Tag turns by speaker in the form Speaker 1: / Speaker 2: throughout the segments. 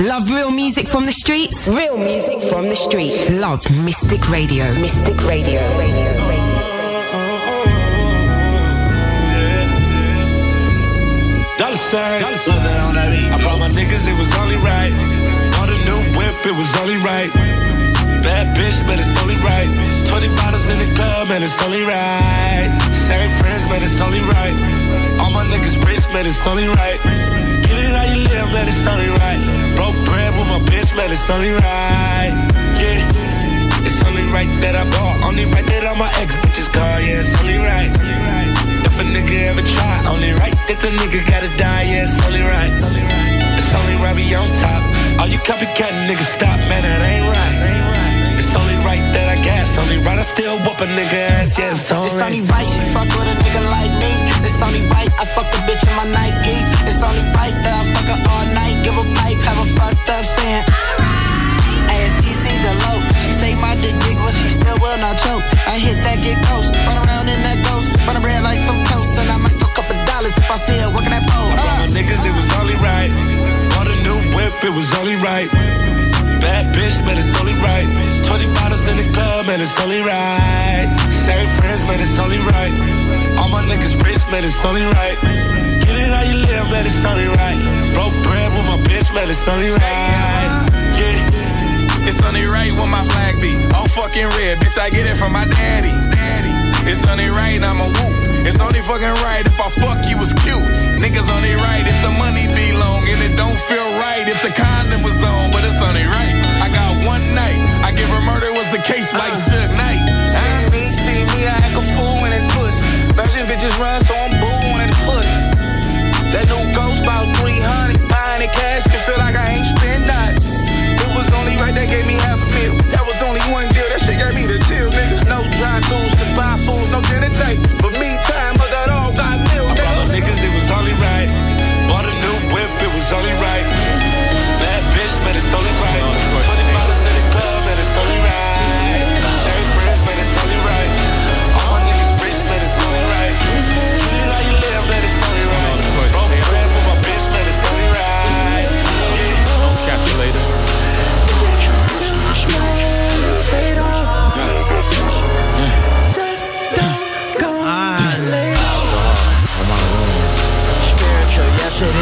Speaker 1: Love real music from the streets?
Speaker 2: Real music from the streets.
Speaker 1: Love Mystic Radio.
Speaker 2: Mystic Radio.
Speaker 3: Dollar sign. I brought my niggas, it was only right. Bought a new whip, it was only right. Bad bitch, but it's only right. 20 bottles in the club, and it's only right. Same friends, but it's only right. All my niggas rich, but it's only right. Get it how you live, man, it's only right. Broke bread with my bitch, man, it's only right. Yeah, it's only right that I bought. Only right that all my ex bitches call, yeah, it's only right. If a nigga ever try, only right that the nigga gotta die, yeah, it's only right. It's only right we on top. All you copycat niggas stop, man, that ain't right. It's only right that I gas, only right I still whoop a nigga ass, yeah, it's only
Speaker 4: It's only right she fuck with a nigga like me. It's only right I fuck the bitch in my Nikes. It's only right that I fuck her all night, fucked up saying. ASTC the low. She say my dick big, but she still will not choke. I hit that get close, run around in that ghost, run around like some toast, and I might throw a couple dollars if I see her working that pole.
Speaker 3: I my niggas, it was only right. Bought a new whip, it was only right. Bad bitch, man, it's only right. 20 bottles in the club, man, it's only right. Same friends, man, it's only right. All my niggas rich, man, it's only right. How you live, man, it's only right. Broke bread with my bitch, man, it's only right. Yeah.
Speaker 5: It's only right when my flag be all fucking red. Bitch, I get it from my daddy. Daddy. It's only right, I'm a whoop. It's only fucking right if I fuck you was cute. Niggas only right if the money be long and it don't feel right if the condom was on, but it's only right. I got one night. I give her murder was the case like uh. Suge Knight.
Speaker 4: See me, see me, I act a fool when it puss. Virgin bitches run, so I'm boo when it puss. That new ghost about 300, buying it cash, can feel like I ain't spend that. It was only right that gave me half a meal. That was only one deal, that shit gave me the deal, nigga. No dry goods to buy fools, no dinner tape. But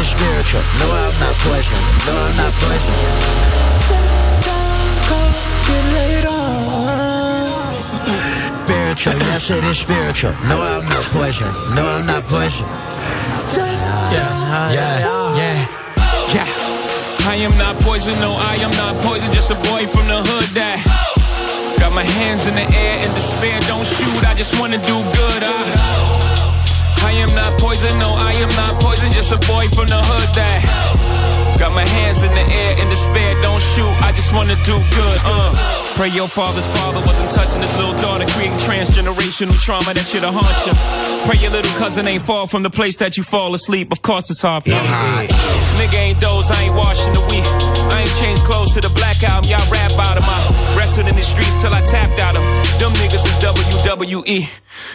Speaker 6: yes it is spiritual. No, I'm not poison. No, I'm not poison. Just don't go get laid. Spiritual, yes it is spiritual. No, I'm not poison. No, I'm not poison. Just yeah, yeah,
Speaker 5: Yeah, yeah. I am not poison, no, I am not poison. Just a boy from the hood that got my hands in the air in despair. Don't shoot, I just wanna do good. I, I am not poison, no, I am not poison. Just a boy from the hood that got my hands in the air in despair. Don't shoot, I just wanna do good. Uh. Pray your father's father wasn't touching his little daughter, creating transgenerational trauma that shit'll haunt you. Pray your little cousin ain't far from the place that you fall asleep. Of course it's hard for you. Nigga ain't those, I ain't washing the week. I ain't changed clothes to the black album, y'all rap out 'em. my wrestled in the streets till I tapped out 'em. Them niggas is WWE.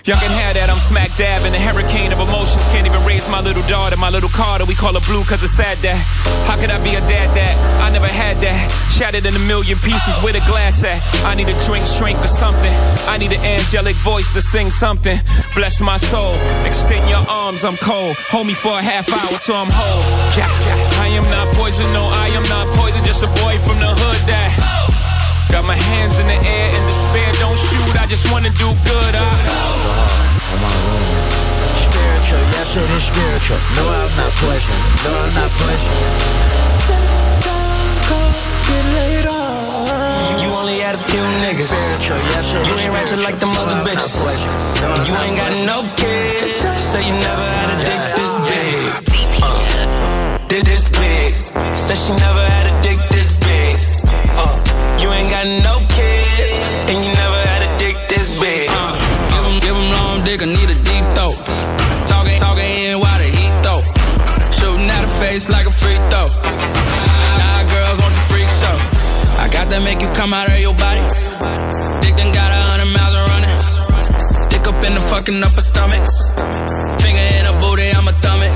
Speaker 5: Y'all can have that, I'm smack dab in a hurricane of emotions. Can't even raise my little daughter, my little Carter. We call her blue cause it's sad that. How could I be a dad that? I never had that. Shattered in a million pieces with a glass at. I need a drink, shrink or something. I need an angelic voice to sing something. Bless my soul. Extend your arms, I'm cold. Hold me for a half hour till I'm whole. Yeah. yeah. I am not poison, no, I am not poison. Just a boy from the hood that got my hands in the air in despair. Don't shoot, I just wanna do good. I,
Speaker 6: spiritual, yes it is spiritual. No, I'm not poison. No, I'm not poison. Just don't go get laid on.
Speaker 7: Only had a few niggas. You ain't ratchet like them
Speaker 6: No,
Speaker 7: other bitches. You ain't got no kids. Say you never had a dick this big. Uh, did this big. Said she never had a dick this big. Uh, you ain't got no kids. And you never had a dick this big. Uh,
Speaker 8: Give him, give him long dick, I need that make you come out of your body. Dick done got a hundred miles of running. Dick up in the fucking upper stomach. Finger in her booty, I'ma thumb it.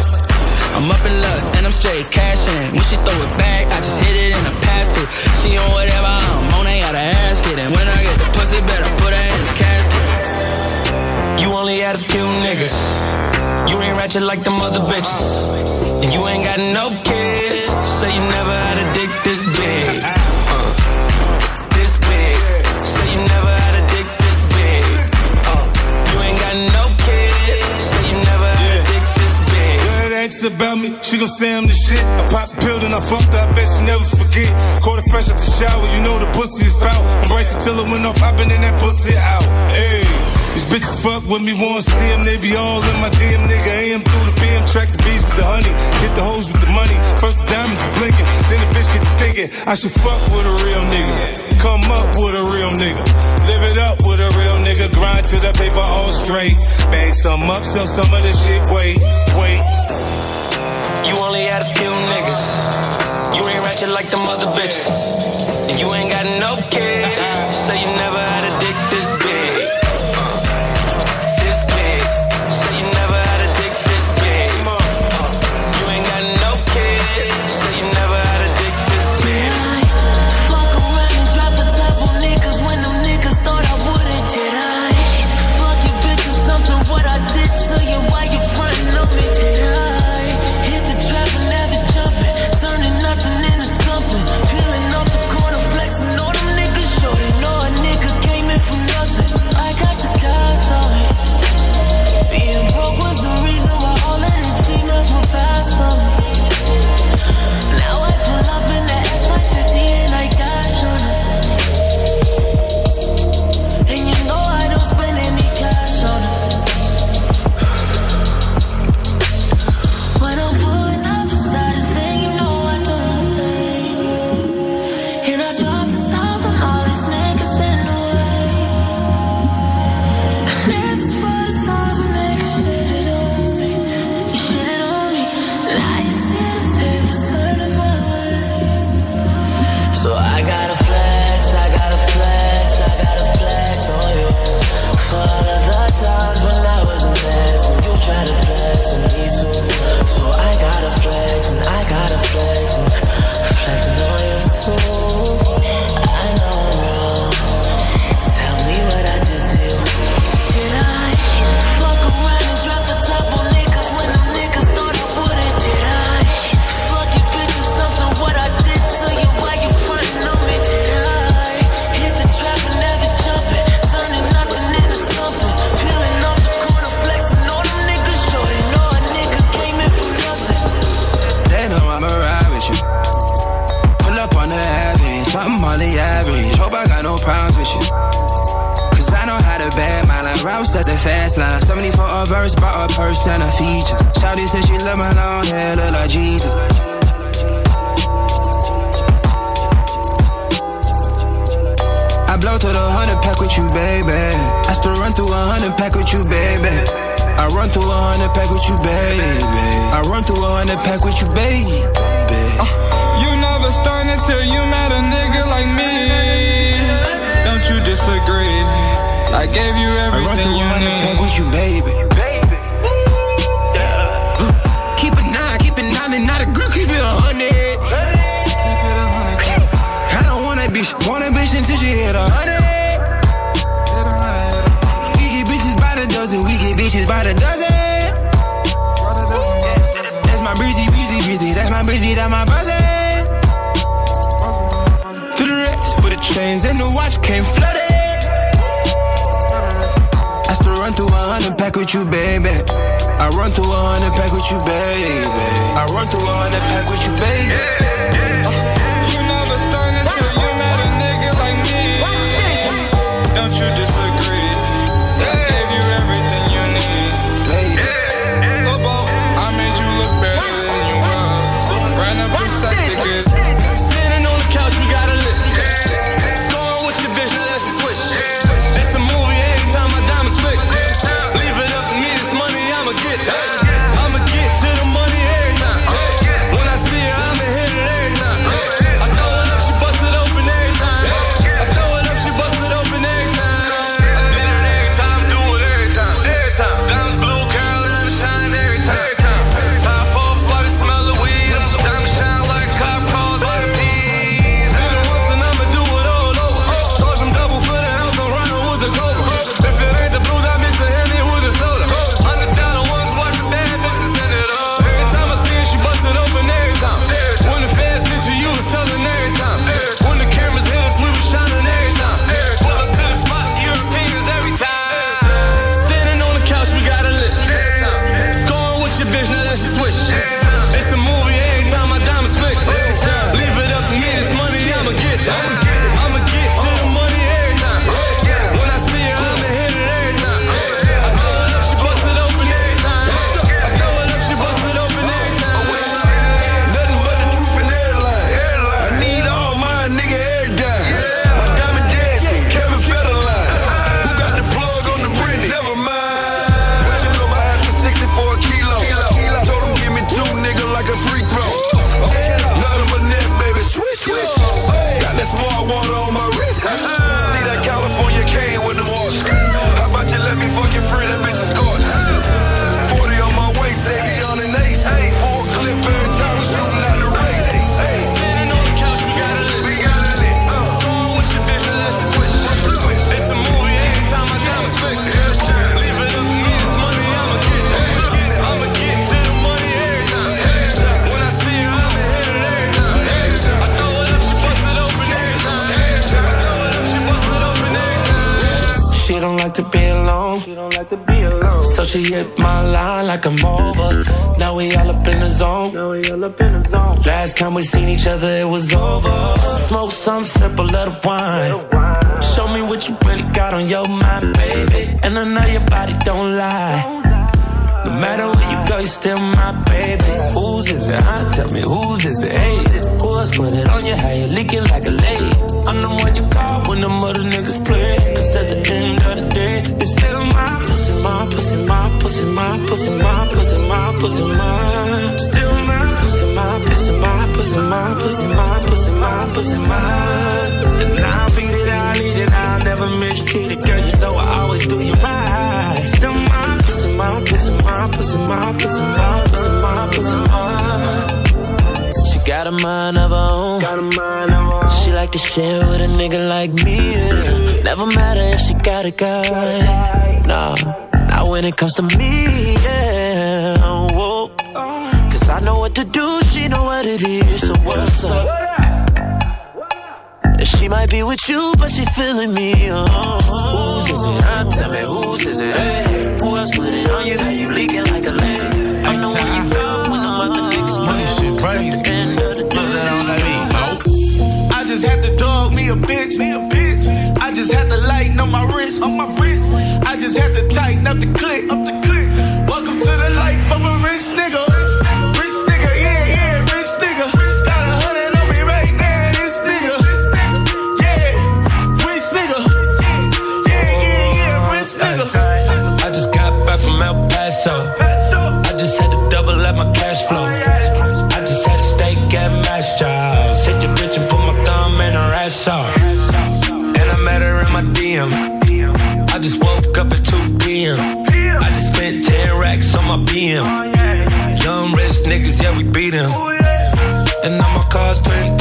Speaker 8: I'm up in lust and I'm straight cashing. When she throw it back, I just hit it in
Speaker 9: the pass. She on whatever I'm on, I gotta ask it. And when I get the pussy, better put her in the casket. You only had a few niggas. You ain't ratchet like them other bitches. And you ain't got no kids. Say so you never had a dick this big.
Speaker 10: asked about me, she gon' say I'm the shit. I popped the pill, I fucked her, I bet she never forget. Caught her fresh at the shower, you know the pussy is foul. Embrace until it went off, I been in that pussy out. Hey, These bitches fuck with me, wanna see them, they be all in my DM, nigga. AM through the BM, track the beats with the honey. Hit the hoes with the money, first the diamonds blinking. Then the bitch get to thinking, I should fuck with a real nigga. Come up with a real nigga. Live it up with a real nigga. Grind to the paper all straight. Bang some up, sell some of this shit, wait, wait.
Speaker 9: You only had a few niggas. You ain't ratchet like them other bitches. And you ain't got no kids. So you never had a dick. Comes to Cause.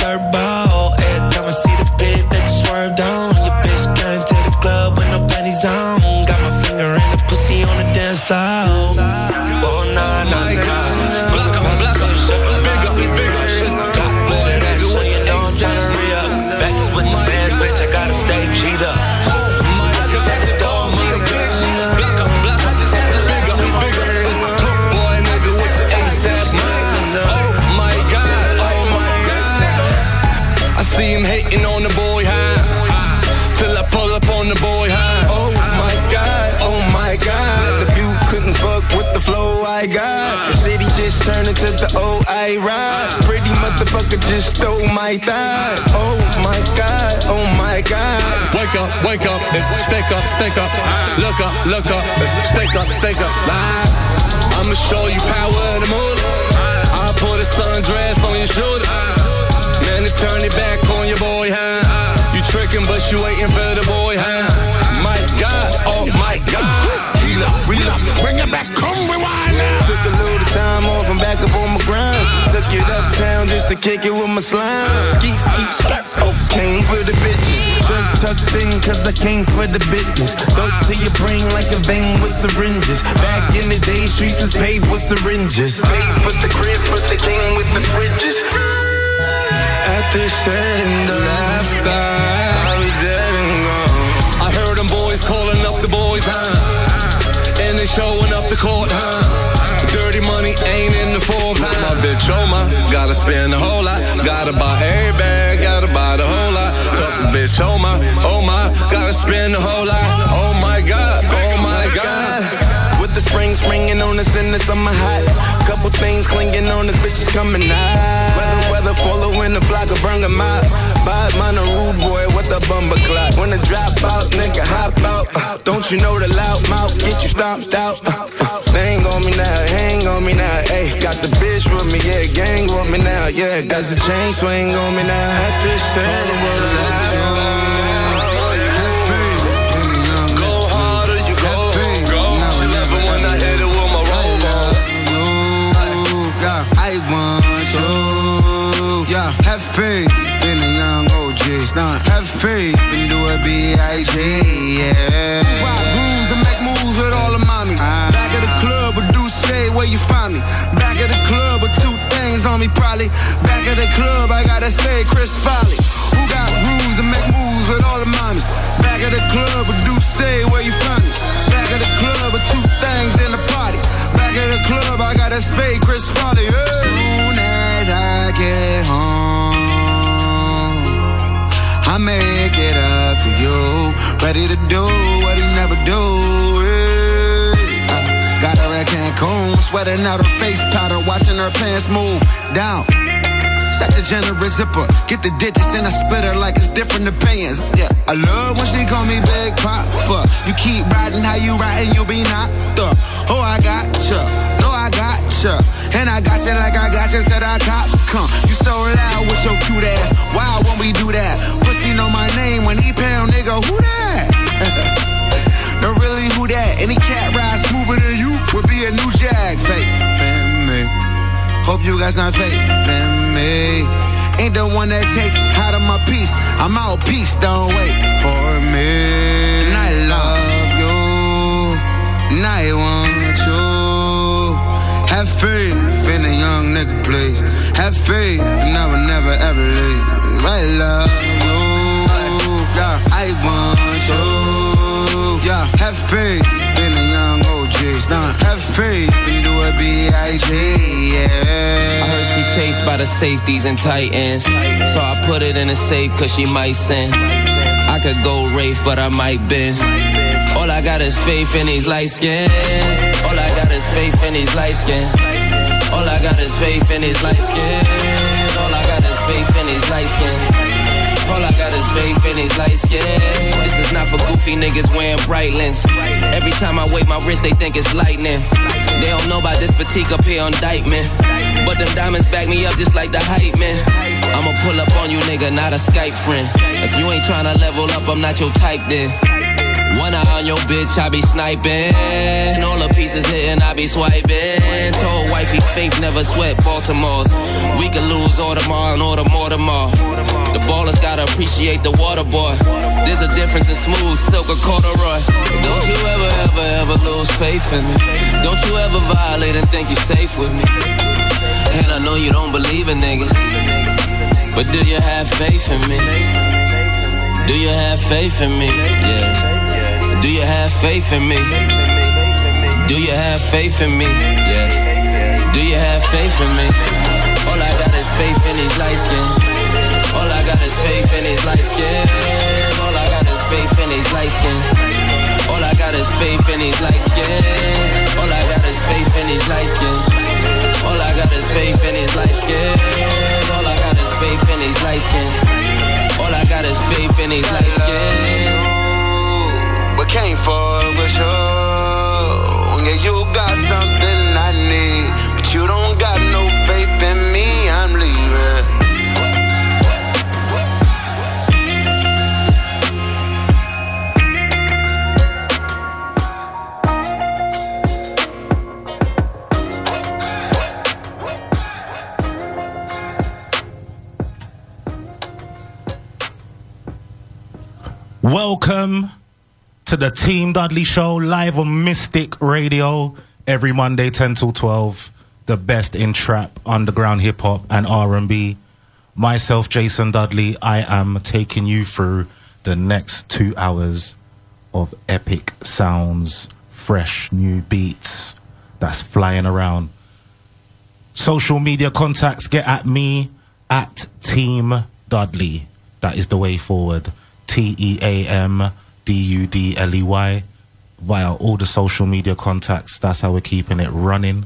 Speaker 11: Stole my. Oh my god, oh my god.
Speaker 12: Wake up, wake up, it's stake up, stake up. Look up, look up, it's stake up, stake up. Live. I'ma show you power of the moon. I'll put a sundress on your shoulder. Man, to turn it back on your boy, huh? You tricking, but you waiting for the boy, huh? My God, oh my God. Reload, reload, bring it back, come rewind now.
Speaker 11: Took a little time off, I'm back up on my grind. It uptown just to kick it with my slime. Ski, ski, skirt, oh, came for the bitches. Shirt tucked in, cause I came for the business. Go to your brain like a vein with syringes. Back in the day, streets was paved with syringes. Paid for the crib, but the king with the fridges. At this end of after, I was dead and gone.
Speaker 12: I heard them boys calling up the boys, huh? And they showing up the court, huh? Ain't in the form, huh? My bitch, oh my, gotta spend a whole lot. Gotta buy every bag, gotta buy the whole lot. Talk bitch, oh my, oh my, gotta spend a whole lot. Oh my god, oh my god.
Speaker 11: With the spring springing on us in the summer hot. Couple things clinging on us, bitches coming out. Weather, weather, following the flock of bring 'em out. Five man a rude boy with a bumper clock. When the drop out, nigga hop out. Uh, don't you know the loud mouth get you stomped out? Uh, hang on me now, hang on me now. Hey, got the bitch with me, yeah, gang with me now. Yeah, got the chain swing on me now. This side of the
Speaker 12: Go harder, you go, go. She love it when I hit it with my robo.
Speaker 13: Yeah, I want you. Yeah, have faith in a young OG. Have faith and do a B.I.G. Yeah. where you find me. Back at the club with two things on me, probably. Back at the club, I got that spade, Chris Folly. Who got rules and make moves with all the mommies? Back at the club with Deuce, where you find me. Back at the club with two things in the party. Back at the club, I got that spade, Chris Folly. Yeah. Soon as I get home. I make it up to you. Ready to do what you never do. Sweating out her face powder, watching her pants move down. Set the generous zipper, get the digits and I split her like it's different opinions. Yeah, I love when she call me Big Papa. You keep riding how you riding, you'll be knocked up. Oh, I got ya, no, I got ya. And I got you like I got you, said our cops come. You so loud with your cute ass. Why won't we do that? Pussy know my name when he pound, nigga, who that? no, really, who that? Any cat ride smoother than you would be a new jag. Fake, fan me. Hope you guys not fake, fan me. Ain't the one that take out of my piece. I'm out, peace, don't wait for me. And I love you, and I want you. Have faith in a young nigga, please. Have faith, and I will never ever leave. I love you, I want you. Yeah, have faith in a young OG. Have faith do a B.I.G. Yeah.
Speaker 14: I heard she tastes by the safeties and titans. So I put it in a safe cause she might sin. I could go Rafe, but I might Benz. All I got is faith in these light skins. All I got is faith in these light skins. All I got is faith in these light skins. All I got is faith in these light skins. All I got is faith in these light skins. This is not for goofy niggas wearing bright lens. Every time I wave my wrist, they think it's lightning. They don't know about this fatigue up here on Dyckman. But them diamonds back me up just like the hype man. I'ma pull up on you, nigga, not a Skype friend. If you ain't tryna level up, I'm not your type then. One eye on your bitch, I be sniping. All the pieces hitting, I be swiping. Told wifey faith never sweat Baltimore's. We could lose all tomorrow and the more tomorrow. The ballers gotta appreciate the water boy. There's a difference in smooth silk or corduroy. Don't you ever, ever, ever lose faith in me. Don't you ever violate and think you're safe with me. And I know you don't believe in niggas. But do you have faith in me? Do you have faith in me? Yeah. Do you have faith in me? Do you have faith in me? Yeah. Do you have faith in me? All I got is faith in these light skin. All I got is faith in these light skin. All I got is faith in these light skins. All I got is faith in these light skins. All I got is faith in these light skins. All I got is faith in these light skins. All I got is faith in these light skins. All I got is faith in these light skins.
Speaker 13: But can't fuck with you. Yeah, you got something I need, but you don't got no
Speaker 15: Welcome to the Team Dudley Show live on Mystic Radio every Monday 10 till 12. The best in trap, underground hip hop and R&B. Myself Jason Dudley, I am taking you through the next 2 hours of epic sounds, fresh new beats that's flying around. Social media contacts get at me at Team Dudley. That is the way forward. T E A M D U D L E Y via all the social media contacts. That's how we're keeping it running.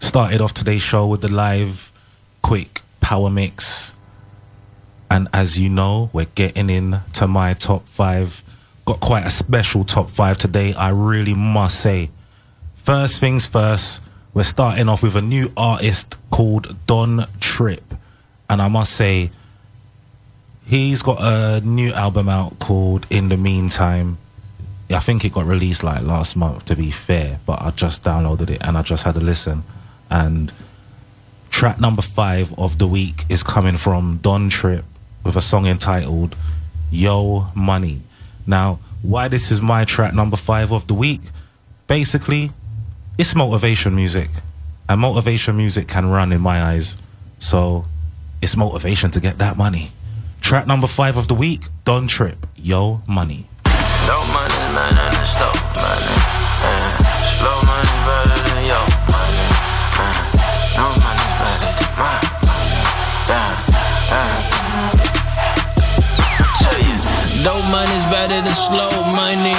Speaker 15: Started off today's show with the live quick power mix. And as you know, we're getting in to my top five. Got quite a special top five today, I really must say. First things first, we're starting off with a new artist called Don Trip. And I must say, He's got a new album out called In the Meantime. I think it got released like last month, to be fair, but I just downloaded it and I just had a listen. And track number five of the week is coming from Don Trip with a song entitled Yo Money. Now, why this is my track number five of the week? Basically, it's motivation music. And motivation music can run in my eyes. So it's motivation to get that money. Track number five of the week, Don Trip, Yo Money.
Speaker 16: Low money, man, and it's slow money. Uh, slow money better than yo money. Uh, no money better than my money. Yeah, uh.
Speaker 14: Dope money's better than slow money.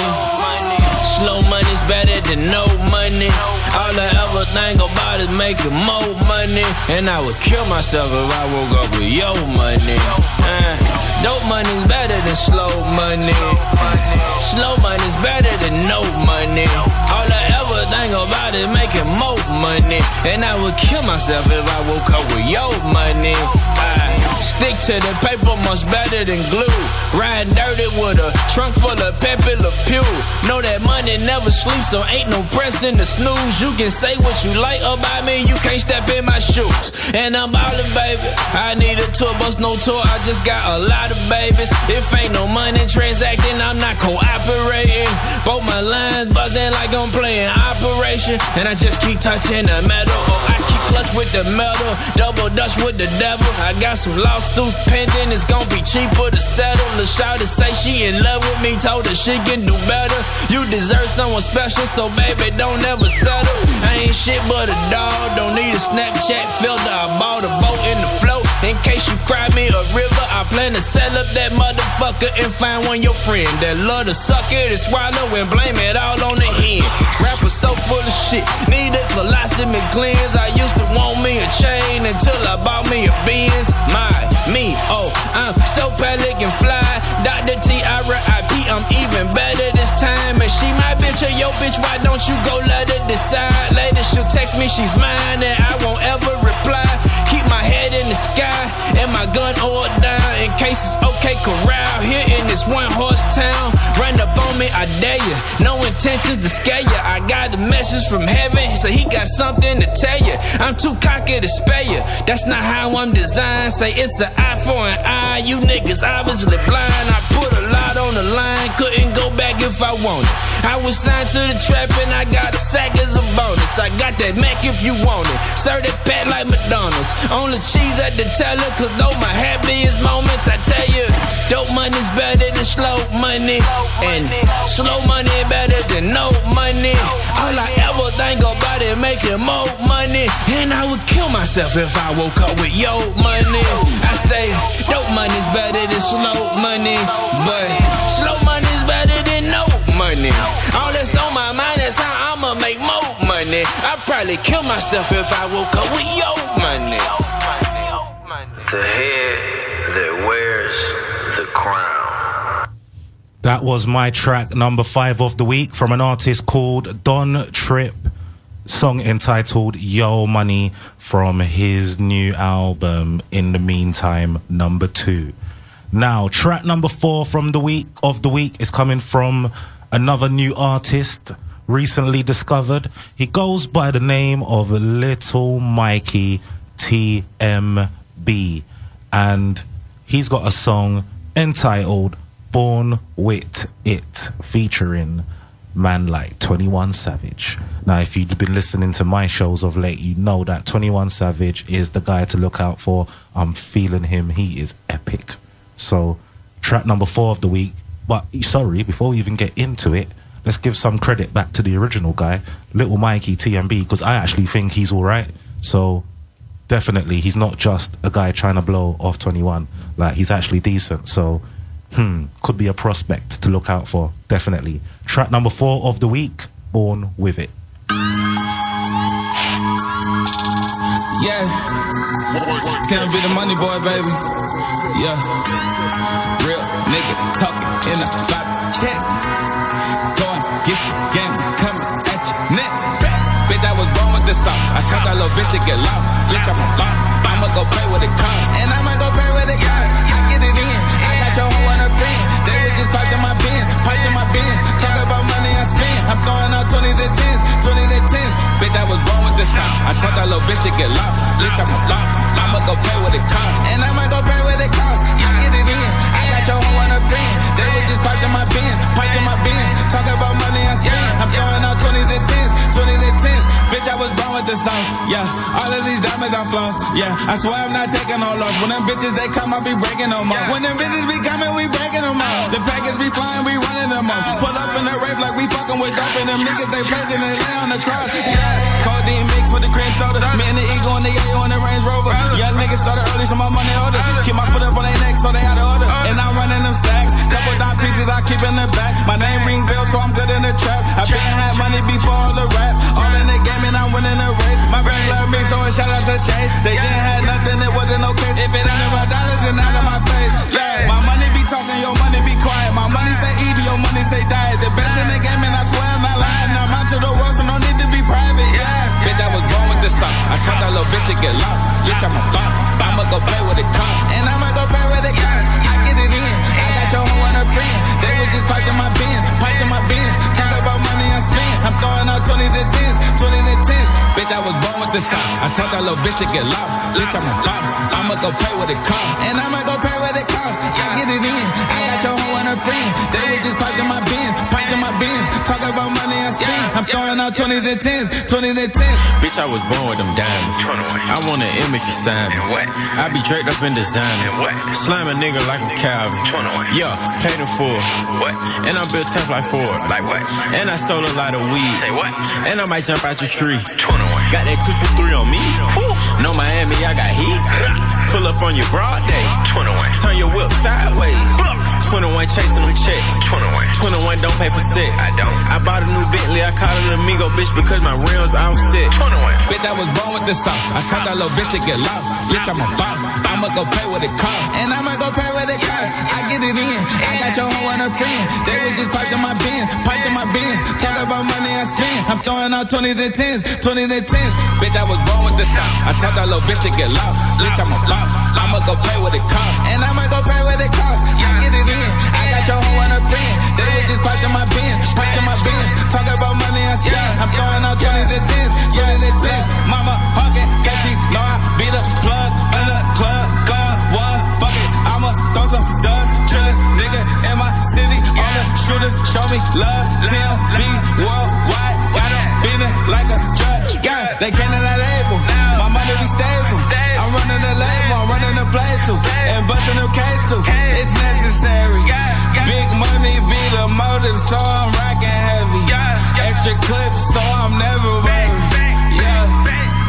Speaker 14: Slow money's better than no money. All I ever think about is making more money. And I would kill myself if I woke up with your money. Uh, dope money's better than slow money. Slow money's better than no money. All I ever think about is making more money. And I would kill myself if I woke up with your money. I stick to the paper much better than glue. Riding dirty with a trunk full of Pepe Le Pew. Know that money never sleeps, so ain't no press in the snooze. You can say what you like about me, you can't step in my shoes. And I'm ballin', baby. I need a tour bus, no tour. I just got a lot of babies. If ain't no money transacting, I'm not cooperating. Both my lines buzzing like I'm playing Operation. And I just keep touching the metal. Oh, I keep clutch with the metal. Double dutch with the devil. I got some lawsuits pending. It's gonna be cheaper to settle. The shout to say she in love with me. Told her she can do better. You deserve someone special, so baby, don't ever settle. I ain't shit but a dog. Don't need a Snapchat filter. I bought a boat in the float. In case you cry me a river, I plan to sell up that motherfucker and find one your friend that love to suck it and swallow and blame it all on the end. Rappers so full of shit, need a colostomy cleanse. I used to want me a chain until I bought me a Benz. My, me, oh, I'm so pelican fly. Dr. T, I R.I.P. I'm even better this time. And she my bitch or your bitch, why don't you go let her decide? Later she'll text me she's mine and I won't ever reply. Keep my head in the sky and my gun oiled down in case it's okay. Corral here in this one horse town. Run up on me, I dare you. No intentions to scare ya. I got a message from heaven, so he got something to tell ya. I'm too cocky to spare ya. That's not how I'm designed. Say it's eye for an eye. You niggas obviously blind. I put a lot on the line, couldn't go back if I wanted. I was signed to the trap and I got a sack as a bonus. I got that Mac if you want it. Serve that pat like McDonald's. On the cheese at the teller, cause those my happiest moments. I tell you, dope money's better than slow money. And slow money better than no money. All I ever think about is making more money. And I would kill myself if I woke up with your money. I say, dope money's better than slow money. But slow money's better than no money. All that's on my mind is how I'ma make more money. I'd probably kill myself if I woke up with your money.
Speaker 17: The head that wears the crown.
Speaker 15: That was my track number five of the week from an artist called Don Trip. Song entitled Yo Money from his new album, In the Meantime, number two. Now, track number four from the week of the week is coming from another new artist recently discovered. He goes by the name of Little Mikey TMB, and he's got a song entitled Born With It, featuring man like 21 Savage. Now, if you've been listening to my shows of late, you know that 21 Savage is the guy to look out for. I'm feeling him. He is epic. So, track number four of the week. But sorry, before we even get into it, let's give some credit back to the original guy, Little Mikey TMB, because I actually think he's all right. So, definitely, he's not just a guy trying to blow off 21. Like, he's actually decent. So, hmm, could be a prospect to look out for. Definitely. Track number four of the week, Born With It.
Speaker 18: Yeah. Tim be the money boy, baby. Yeah. Real nigga talking in a vibe check. Going, get the game coming at your neck. Bitch, I was born with the sauce. I cut that little bitch to get lost. Bitch, I'm a boss. I'ma go play with the cost. And I'ma go play with the cost. I'm throwing out 20s and 10s. 20s and 10s. Bitch, I was born with the sauce. I taught that little bitch to get lost. Bitch, I'm a boss. I'ma go play with the cost. And I'ma go play with the cost. I get it in. I got your hoe on her friend. They was just piped in my bins. Piped in my bins. Talk about money I spend. I'm throwing out 20s and 10s. 20s and 10s. Born with the sauce. Yeah. All of these diamonds I floss. Yeah. I swear I'm not taking no loss. When them bitches they come, I be breaking them off. When them bitches be coming, we breaking them off. The packets be flying, we running them off. Pull up in the rave like we fucking with dope. And them niggas they blazing and lay on the cross. Yeah. Codeine mixed with the cream soda. Me and the eagle and the yayo on the Range Rover. Young niggas started early, so my money older. Keep my foot up on their neck, so they out of order. And I'm running them stacks. Couple dime pieces I keep in the back. My name ring bells, so I'm good in the trap. I been had money before all the rap. All in the game and I'm winning the race. My brain love me, so a shout out to Chase. They didn't have nothing, it wasn't okay. Get lost. Bitch, I'm a boss. I'ma go play with it costs. And I'ma go play with it costs. I get it in. I got your hoe and her friend. They was just piping my bins, piping my bins. Talk about money I spend. I'm throwing out 20s and 10s, 20s and 10s. Bitch, I was born with the sauce. I taught that little bitch to get lost. Bitch, I'm a boss. I'ma go play with it costs. And I'ma go play with it costs. I get it in. I got your hoe and her friend. They was just piping my Talk about money I spend. I'm throwing out 20s and 10s, 20s and 10s.
Speaker 19: Bitch, I was born with them diamonds. I want an image you sign me. I be draped up in designer. Slam a nigga like a Calvin. Yeah, paid him for it. What? And I'm built tough like Ford. Like what? And I sold a lot of weed. Say what? And I might jump out your tree. 21. Got that 223 on me. Ooh. No Miami, I got heat. Pull up on your broad day. 21. Turn your whip sideways. 21 chasing them checks. 21. 21 don't pay for sex. I don't. I bought a new Bentley. I call it an amigo bitch because my rims all set.
Speaker 18: 21. Bitch, I was born with the sauce. I taught that little bitch to get lost. Bitch, I'm a boss. I'ma go pay with it costs. And I'ma go pay with it costs. I get it in. I got your hoe and her friend. They was just piping my bins, piping my bins. Talk about money I spend. I'm throwing out 20s and 10s, 20s and 10s. Bitch, I was born with the sauce. I taught that little bitch to get lost. Bitch, I'm a boss. I'ma go pay with it costs. And I'ma go pay with it costs. I get it in. I got your hoe and a friend. They was just piping my bins, piping my bins. Talk about money I spend. I'm throwing out 20s and 10s, 20s and 10s. Mama All shooters show me love. TLB worldwide. Got 'em feeling like a drug. Yeah, they can't label. My money be stable. I'm running the label, I'm running the place too. And busting the case too. It's necessary. Big money be the motive, so I'm rocking heavy. Extra clips, so I'm never worried. Yeah.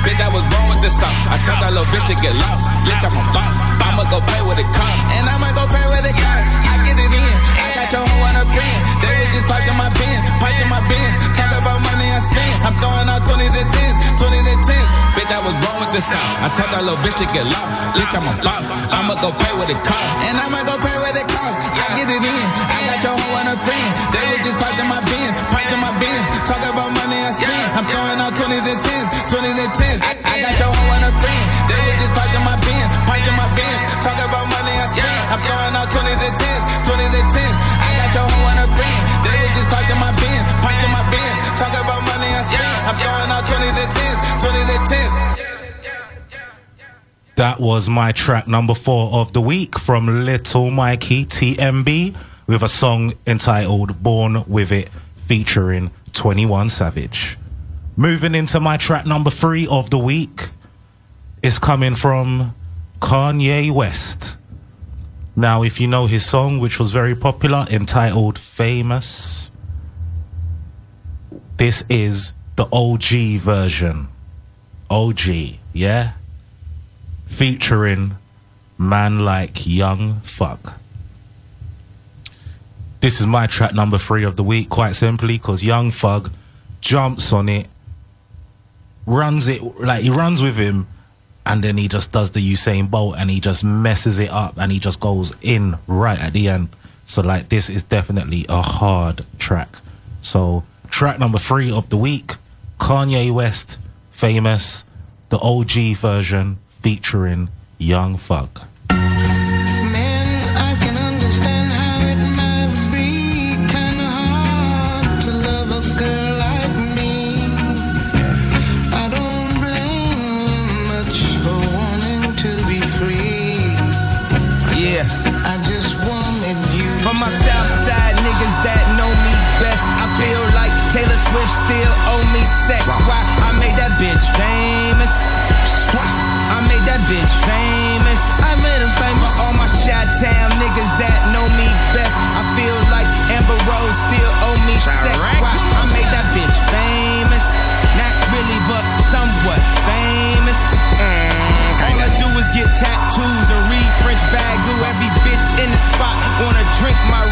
Speaker 18: Bitch, I was born with the sauce. I taught that little bitch to get lost. Bitch, I'm a boss. I'ma go pay with it costs. And I'ma go pay with it costs. I get it in. I your hoe and her friend. They was just piping my bins, piping my bins. Talk about money I spend. I'm throwing out 20s and 10s, 20s and 10s. Bitch, I was born with the sauce. I taught that little bitch to get lost. Bitch, I'm a boss. I'ma go pay with it costs. And I'ma go pay with it costs. I get it in. I got your hoe and her friend. They was just piping my bins, piping my bins. Talk about money I spend. I'm throwing out 20s and 10s, 20s and 10s. I, got your hoe and her friend. They was just piping my bins, piping my bins. Talk about money I spend. I'm throwing out 20s and 10s, 20s and 10s. I your hoe and her friend. They was just piping my bins, piping my bins. Talk about money I spend. I'm throwing out 20s and 10s, 20s and 10s.
Speaker 15: That was my track number four of the week from Little Mikey TMB with a song entitled Born With It featuring 21 Savage. Moving into my track number three of the week is coming from Kanye West. Now, if you know his song, which was very popular, entitled Famous, this is the OG version. OG, yeah? Featuring Man Like Young Thug. This is my track number three of the week, quite simply, because Young Thug jumps on it, runs it, like he runs with him, and then he just does the Usain Bolt and he just messes it up and he just goes in right at the end. So, like, this is definitely a hard track. So, track number three of the week Kanye West, famous, the OG version featuring Young Thug.
Speaker 20: Sex. Why I made that bitch famous. I made that bitch famous. I made her famous. For all my shot town niggas that know me best, I feel like Amber Rose still owe me sex. Why I made that bitch famous. Not really, but somewhat famous. Mm, all I do is get tattoos and read French bagu. Every bitch in the spot wanna drink my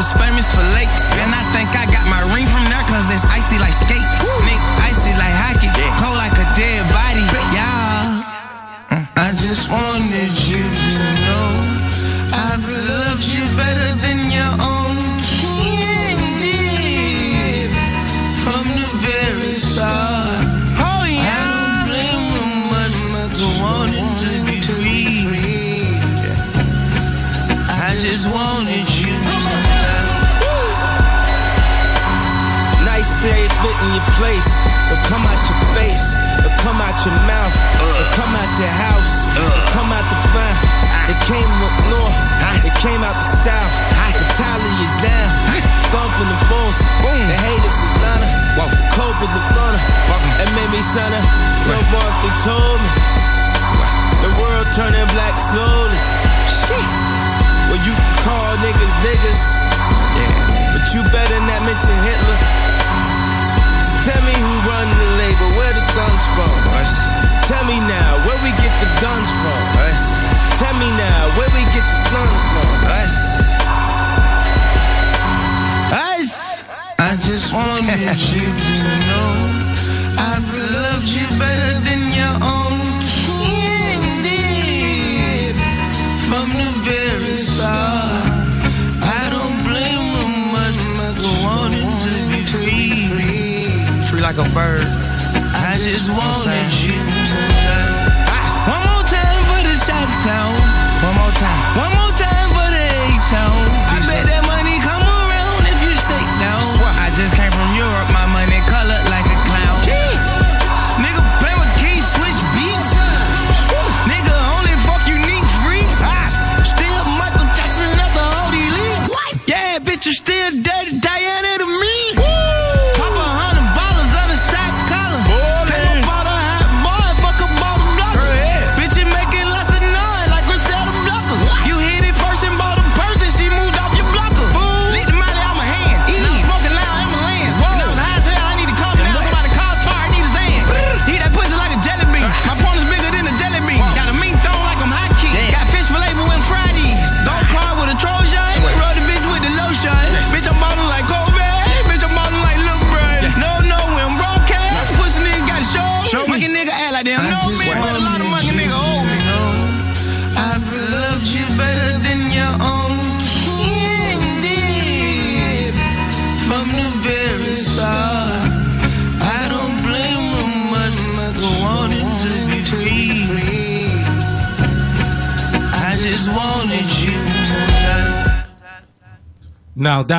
Speaker 20: was famous for late. And I think I got my ring from there, cause it's icy like skates. Nick, icy like hockey, cold like a dead body. Yeah. Mm. I just wanted It'll come out your face. It'll come out your mouth. It'll come out your house. It'll come out the mouth. It came up north. It came out the south. The tally is down. Thumping the bulls. The haters Atlanta. Cope with the runner. It made me sign a jump off. They told me. The world turning black slowly. Shit. Well, you can call niggas niggas. But you better not mention Hitler. Tell me who run the label, where the guns from? Us. Tell me now, where we get the guns from? Us. Tell me now, where we get the guns from? Us.
Speaker 21: Us. I just wanted you to know I've loved you better than your own kin did from the very start.
Speaker 20: Like a bird.
Speaker 21: I just wanted you to know. Ah, One more time for the shot town.
Speaker 20: One more time.
Speaker 21: One more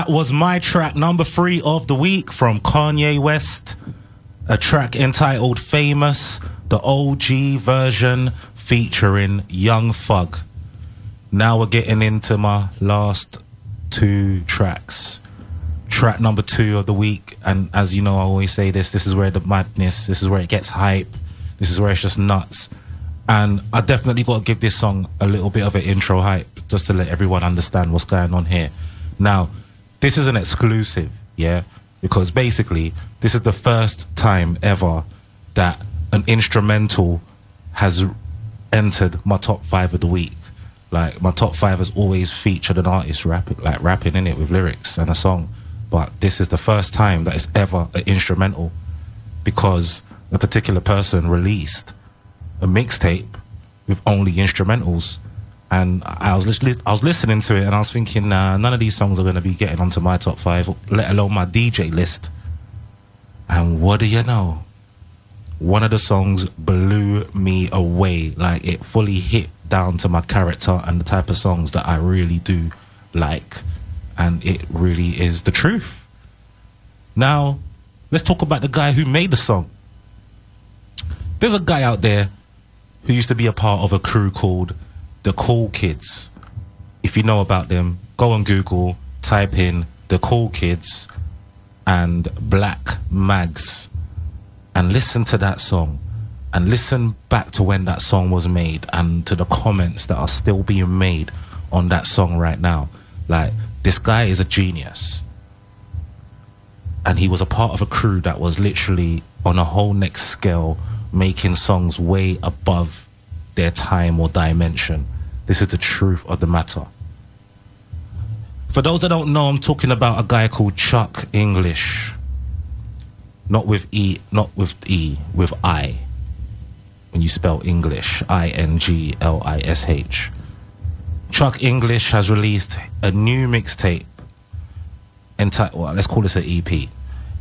Speaker 21: that was my
Speaker 15: track number three of the week from Kanye West, a track entitled "Famous," the OG version featuring Young Thug. Now we're getting into my last two tracks. Track number two of the week, and as you know, I always say this: this is where the madness, this is where it gets hype, this is where it's just nuts. And I definitely got to give this song a little bit of an intro hype just to let everyone understand what's going on here. Now, this is an exclusive, yeah, because basically, this is the first time ever that an instrumental has entered my top five of the week. Like my top five has always featured an artist rapping, like rapping in it with lyrics and a song, but this is the first time that it's ever an instrumental because a particular person released a mixtape with only instrumentals. And I was literally, I was listening to it, and I was thinking, none of these songs are going to be getting onto my top five, let alone my DJ list. And what do you know? One of the songs blew me away. Like it fully hit down to my character and the type of songs that I really do like. And it really is the truth. Now, let's talk about the guy who made the song. There's a guy out there who used to be a part of a crew called the Cool Kids. If you know about them, go on Google, type in the Cool Kids and Black Mags and listen to that song and listen back to when that song was made and to the comments that are still being made on that song right now. Like, this guy is a genius. And he was a part of a crew that was literally on a whole next scale making songs way above their time or dimension. This is the truth of the matter. For those that don't know, I'm talking about a guy called Chuck English. Not with E, not with E, with I. When you spell English, I N G L I S H. Chuck English has released a new mixtape entitled, well, let's call this an EP,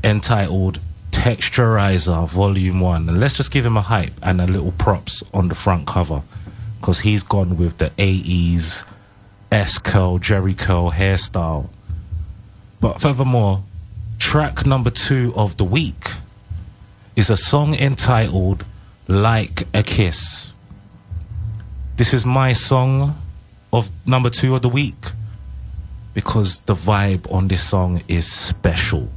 Speaker 15: entitled Texturizer Volume 1. And let's just give him a hype and a little props on the front cover because he's gone with the 80s S curl, Jerry curl hairstyle. But furthermore, track number two of the week is a song entitled Like a Kiss. This is my song of number two of the week because the vibe on this song is special.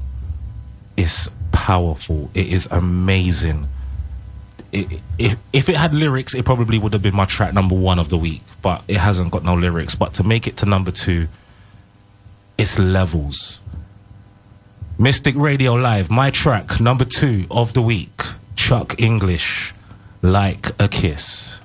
Speaker 15: It's powerful. It is amazing. It, if, if it had lyrics, it probably would have been my track number one of the week, but it hasn't got no lyrics. But to make it to number two, it's levels. Mystic Radio Live, my track number two of the week, Chuck English, Like a Kiss.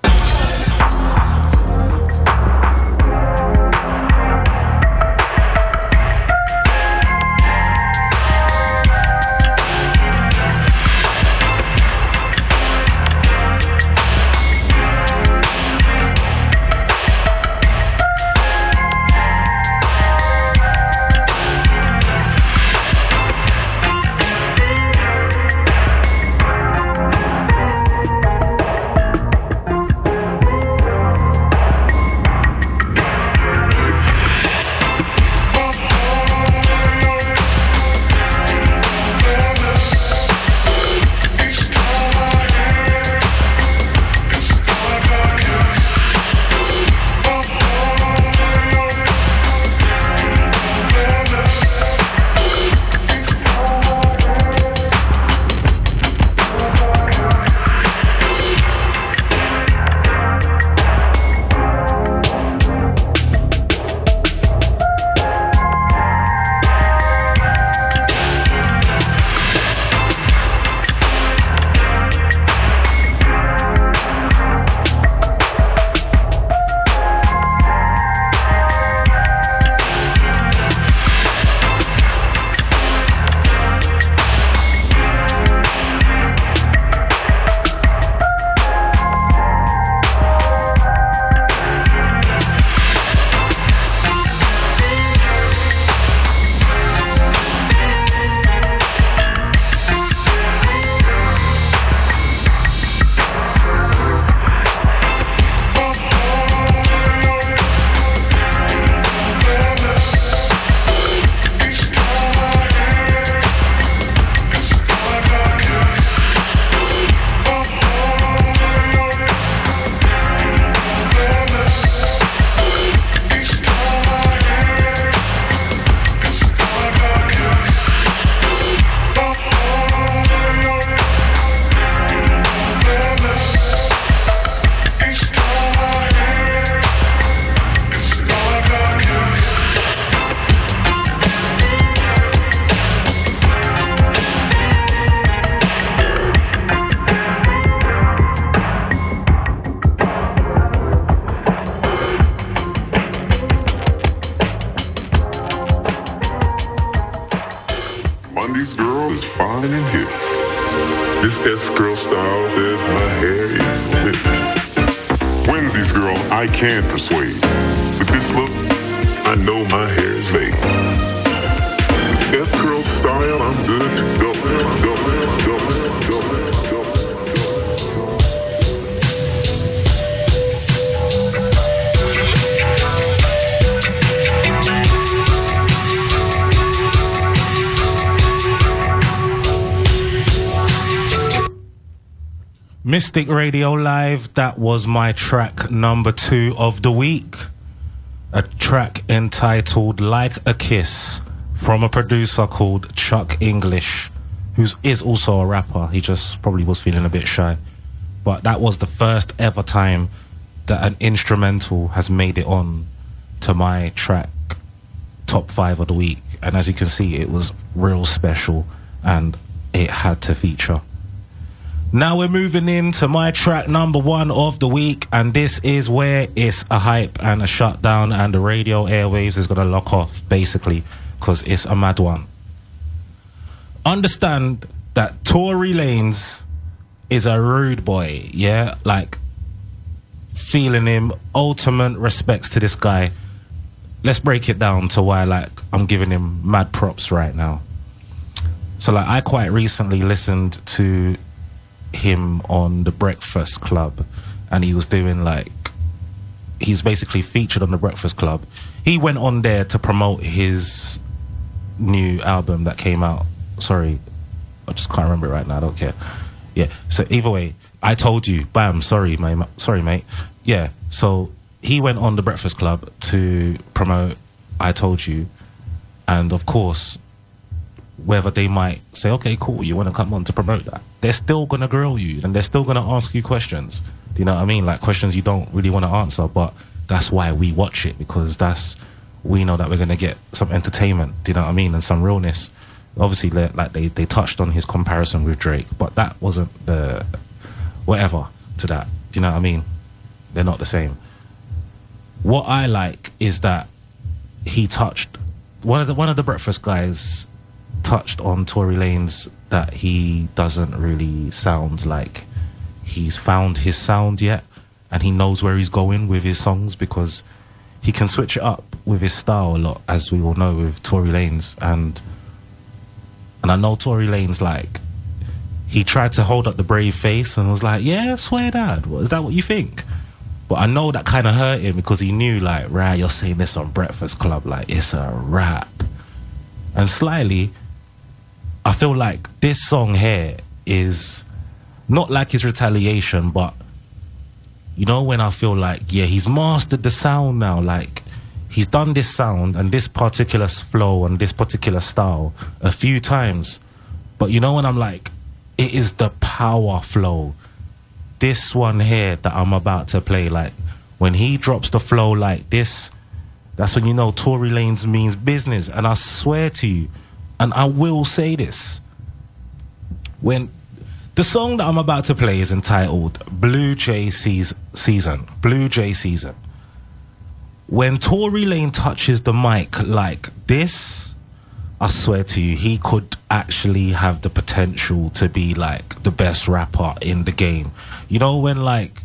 Speaker 15: Mystic Radio Live, that was my track number two of the week. A track entitled Like a Kiss from a producer called Chuck English, who is also a rapper. He just probably was feeling a bit shy. But that was the first ever time that an instrumental has made it on to my track top five of the week. And as you can see, it was real special and it had to feature. Now we're moving into my track number one of the week, and this is where it's a hype and a shutdown, and the radio airwaves is gonna lock off basically because it's a mad one. Understand that Tory Lanez is a rude boy, yeah, like feeling him ultimate respects to this guy. Let's break it down to why, like, I'm giving him mad props right now. So, like, I quite recently listened to him on the Breakfast Club, and he was doing like he's basically featured on the Breakfast Club. He went on there to promote his new album that came out. Sorry, I just can't remember it right now. I don't care. Yeah. So either way, I told you. Bam. Sorry, mate. Sorry, mate. Yeah. So he went on the Breakfast Club to promote I Told You, and of course, whether they might say, "Okay, cool, you want to come on to promote that," they're still gonna grill you and they're still gonna ask you questions. Do you know what I mean? Like questions you don't really want to answer, but that's why we watch it because that's we know that we're gonna get some entertainment. Do you know what I mean? And some realness. Obviously, like like they they touched on his comparison with Drake, but that wasn't the whatever to that. Do you know what I mean? They're not the same. What I like is that he touched one of the one of the breakfast guys touched on Tory Lanez that he doesn't really sound like he's found his sound yet and he knows where he's going with his songs because he can switch it up with his style a lot as we all know with Tory Lanez and and I know Tory Lanez like he tried to hold up the brave face and was like, "Yeah, swear that. What is that? What you think?" But I know that kind of hurt him because he knew, like, right, you're saying this on Breakfast Club, like it's a rap. And slightly, I feel like this song here is not like his retaliation, but you know when I feel like, yeah, he's mastered the sound now. Like he's done this sound and this particular flow and this particular style a few times. But you know when I'm like, it is the power flow. This one here that I'm about to play, like when he drops the flow like this, that's when you know Tory Lanez means business. And I swear to you, and I will say this, when the song that I'm about to play is entitled Blue Jay Season. Blue Jay Season. When Tory Lane touches the mic like this, I swear to you, he could actually have the potential to be like the best rapper in the game. You know, when like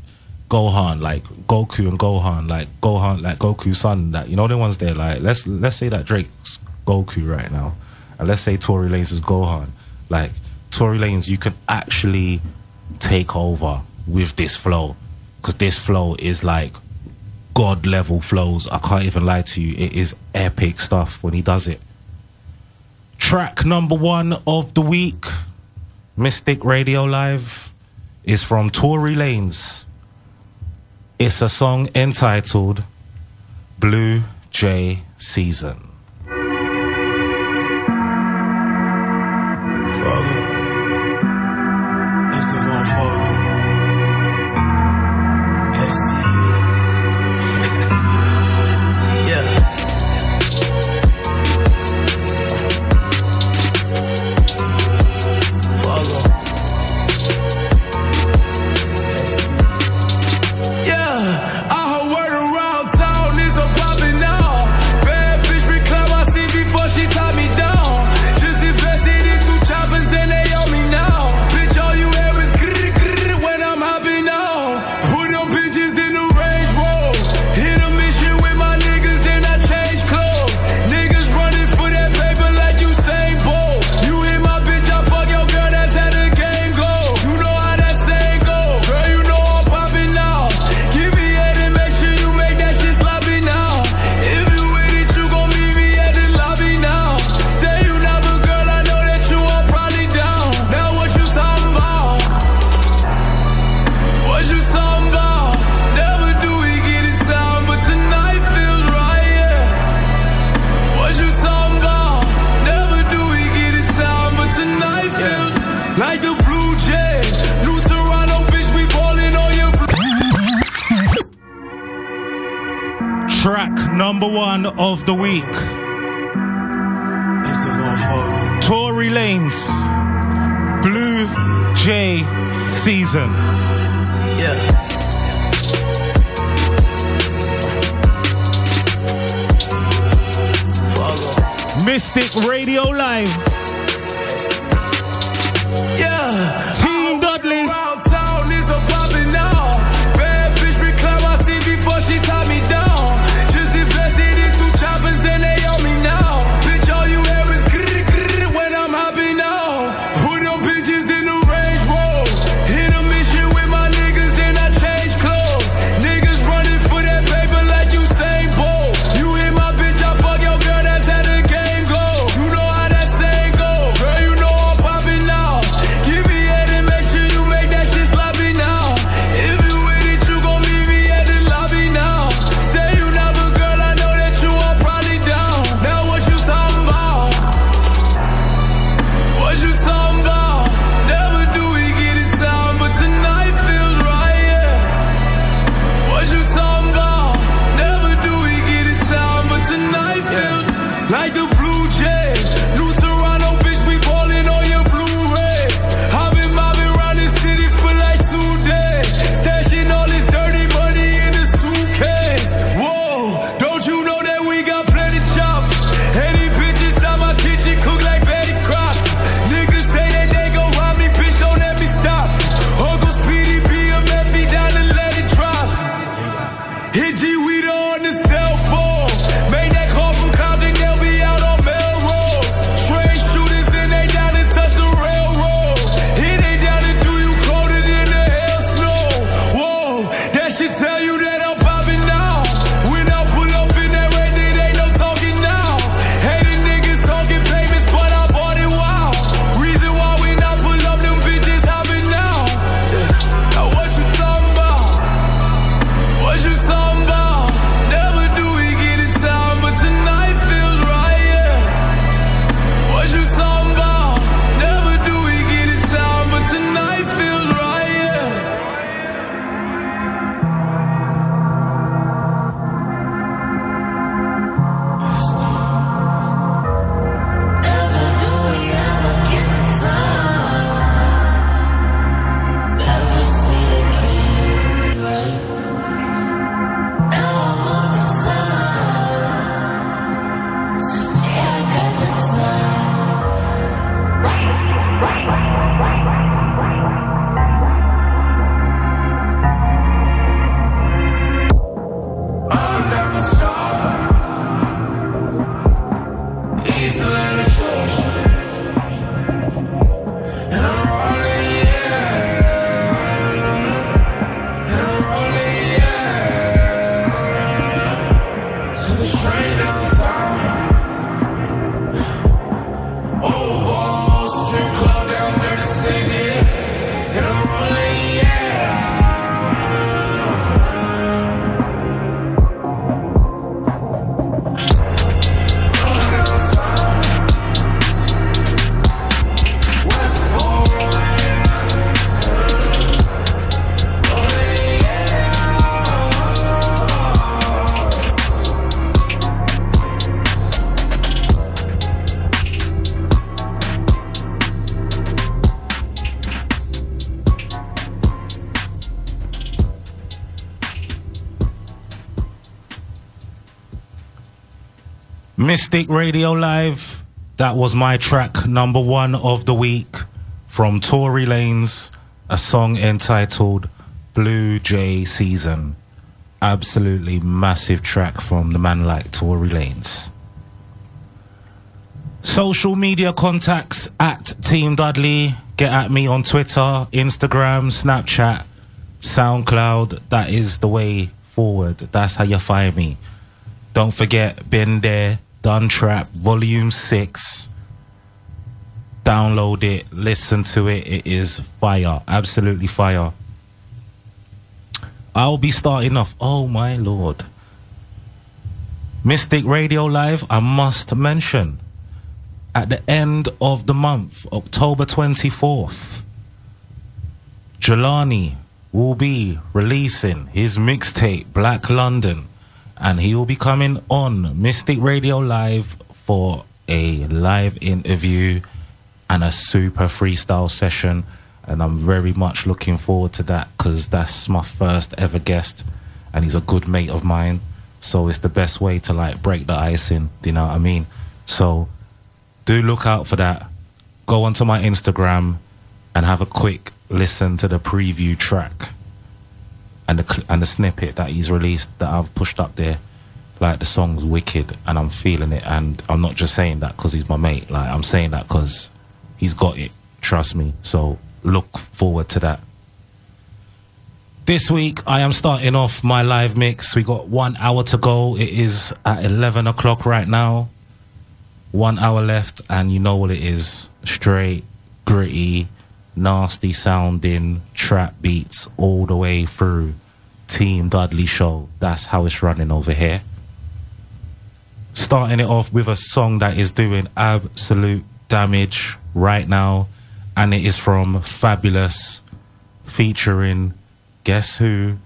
Speaker 15: Gohan, like Goku and Gohan, like Gohan, like Goku's son, that you know the ones there. Like let's let's say that Drake's Goku right now, and let's say Tory Lanez is Gohan. Like Tory Lanez, you can actually take over with this flow, because this flow is like god level flows. I can't even lie to you. It is epic stuff when he does it. Track number one of the week, Mystic Radio Live, is from Tory Lanez. It's a song entitled Blue Jay Season. Season.
Speaker 11: Yeah.
Speaker 15: Mystic Radio Live. Mystic Radio Live. That was my track number one of the week from Tory Lanez, a song entitled Blue Jay Season. Absolutely massive track from the man like Tory Lanez. Social media contacts at Team Dudley. Get at me on Twitter, Instagram, Snapchat, SoundCloud. That is the way forward. That's how you find me. Don't forget, been there, done trap, volume six. Download it, listen to it. It is fire, absolutely fire. I'll be starting off. Oh my lord. Mystic Radio Live, I must mention, at the end of the month, October 24th, Jelani will be releasing his mixtape, Black London, and he will be coming on Mystic Radio Live for a live interview and a super freestyle session. And I'm very much looking forward to that because that's my first ever guest, and he's a good mate of mine. So it's the best way to like break the ice in. You know what I mean? So do look out for that. Go onto my Instagram and have a quick listen to the preview track and the and the snippet that he's released that I've pushed up there. Like the song's wicked and I'm feeling it, and I'm not just saying that because he's my mate. Like I'm saying that because he's got it. Trust me. So look forward to that. This week, I am starting off my live mix. We got one hour to go. It is at 11 o'clock right now. One hour left, and you know what it is straight, gritty, nasty sounding trap beats all the way through. Team Dudley Show. That's how it's running over here. Starting it off with a song that is doing absolute damage right now, and it is from Fabolous featuring Guess Who?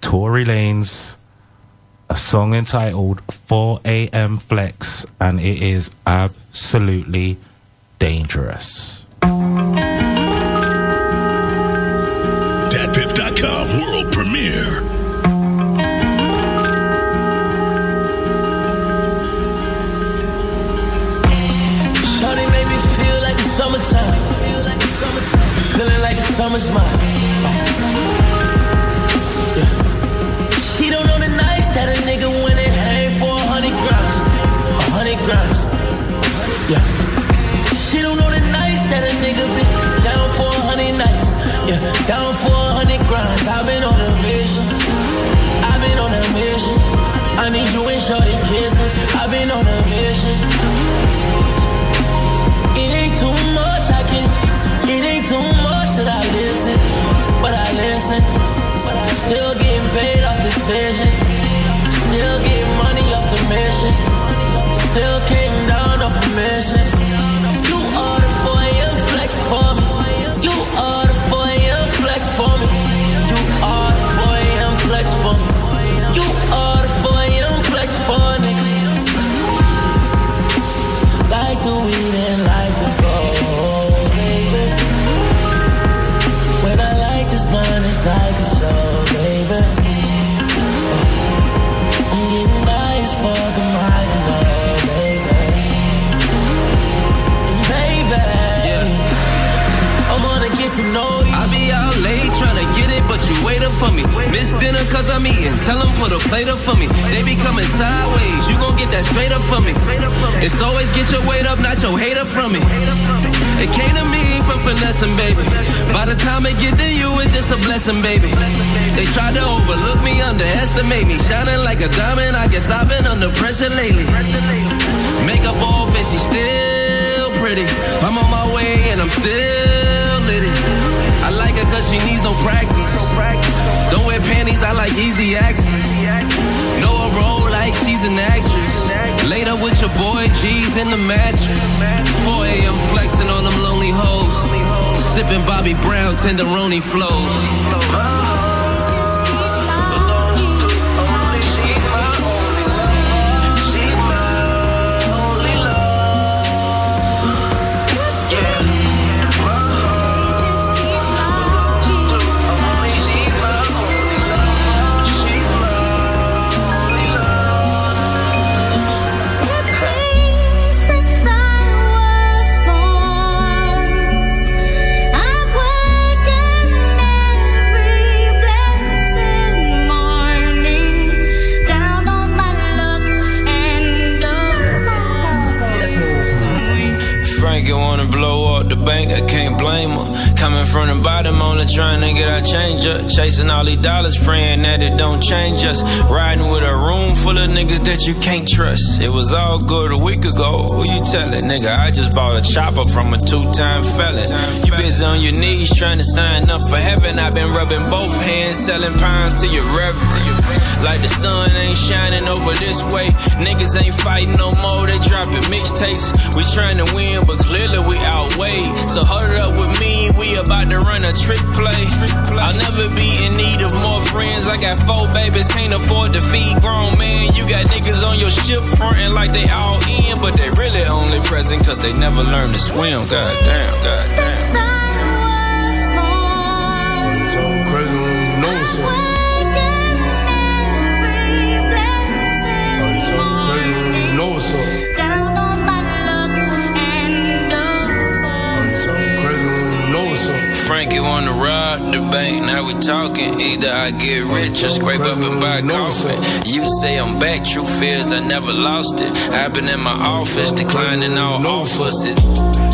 Speaker 15: Tory Lanez. A song entitled 4 AM Flex, and it is absolutely dangerous.
Speaker 9: Summer's mine. She don't know the nights that a nigga went and hang for a hundred grams. A hundred grams. Yeah. She don't know the nights that a nigga been down for a hundred nights. Yeah, down for a hundred grinds. I've been on a mission. I've been on a mission. I need you and Shorty kissing. I've been on a mission. It ain't too much I can. For me.
Speaker 14: Miss dinner cause I'm eating. Tell them put a plate up for me. They be coming sideways. You gon' get that straight up for me. It's always get your weight up, not your hater from me. It came to me from finessing, baby. By the time it get to you, it's just a blessing, baby. They tried to overlook me, underestimate me. Shining like a diamond, I guess I've been under pressure lately. Makeup off and she still pretty. I'm on my way and I'm still litty. I like her cause she needs no practice. Don't wear panties, I like easy access. Know a role like she's an actress. Laid up with your boy G's in the mattress. 4 a.m. flexing on them lonely hoes. Sipping Bobby Brown tenderoni flows.
Speaker 22: my From the bottom, only trying to get our change up. Chasing all these dollars, praying that it don't change us. Riding with a room full of niggas that you can't trust. It was all good a week ago. Who you telling, nigga? I just bought a chopper from a two-time felon. You busy on your knees trying to sign up for heaven. I've been rubbing both hands, selling pawns to your reverend. Like the sun ain't shining over this way. Niggas ain't fighting no more, they dropping mixtapes. We trying to win, but clearly we outweigh. So hold up with me, we about to run a trick play. I'll never be in need of more friends. I got four babies, can't afford to feed grown man. You got niggas on your ship frontin' like they all in, but they really only present cause they never learn to swim. God damn, god damn.
Speaker 23: Crazy.
Speaker 22: bank, now we talking. Either I get rich or scrape up and buy coffin. You say I'm back, true fears, I never lost it. I've been in my office, declining all offers.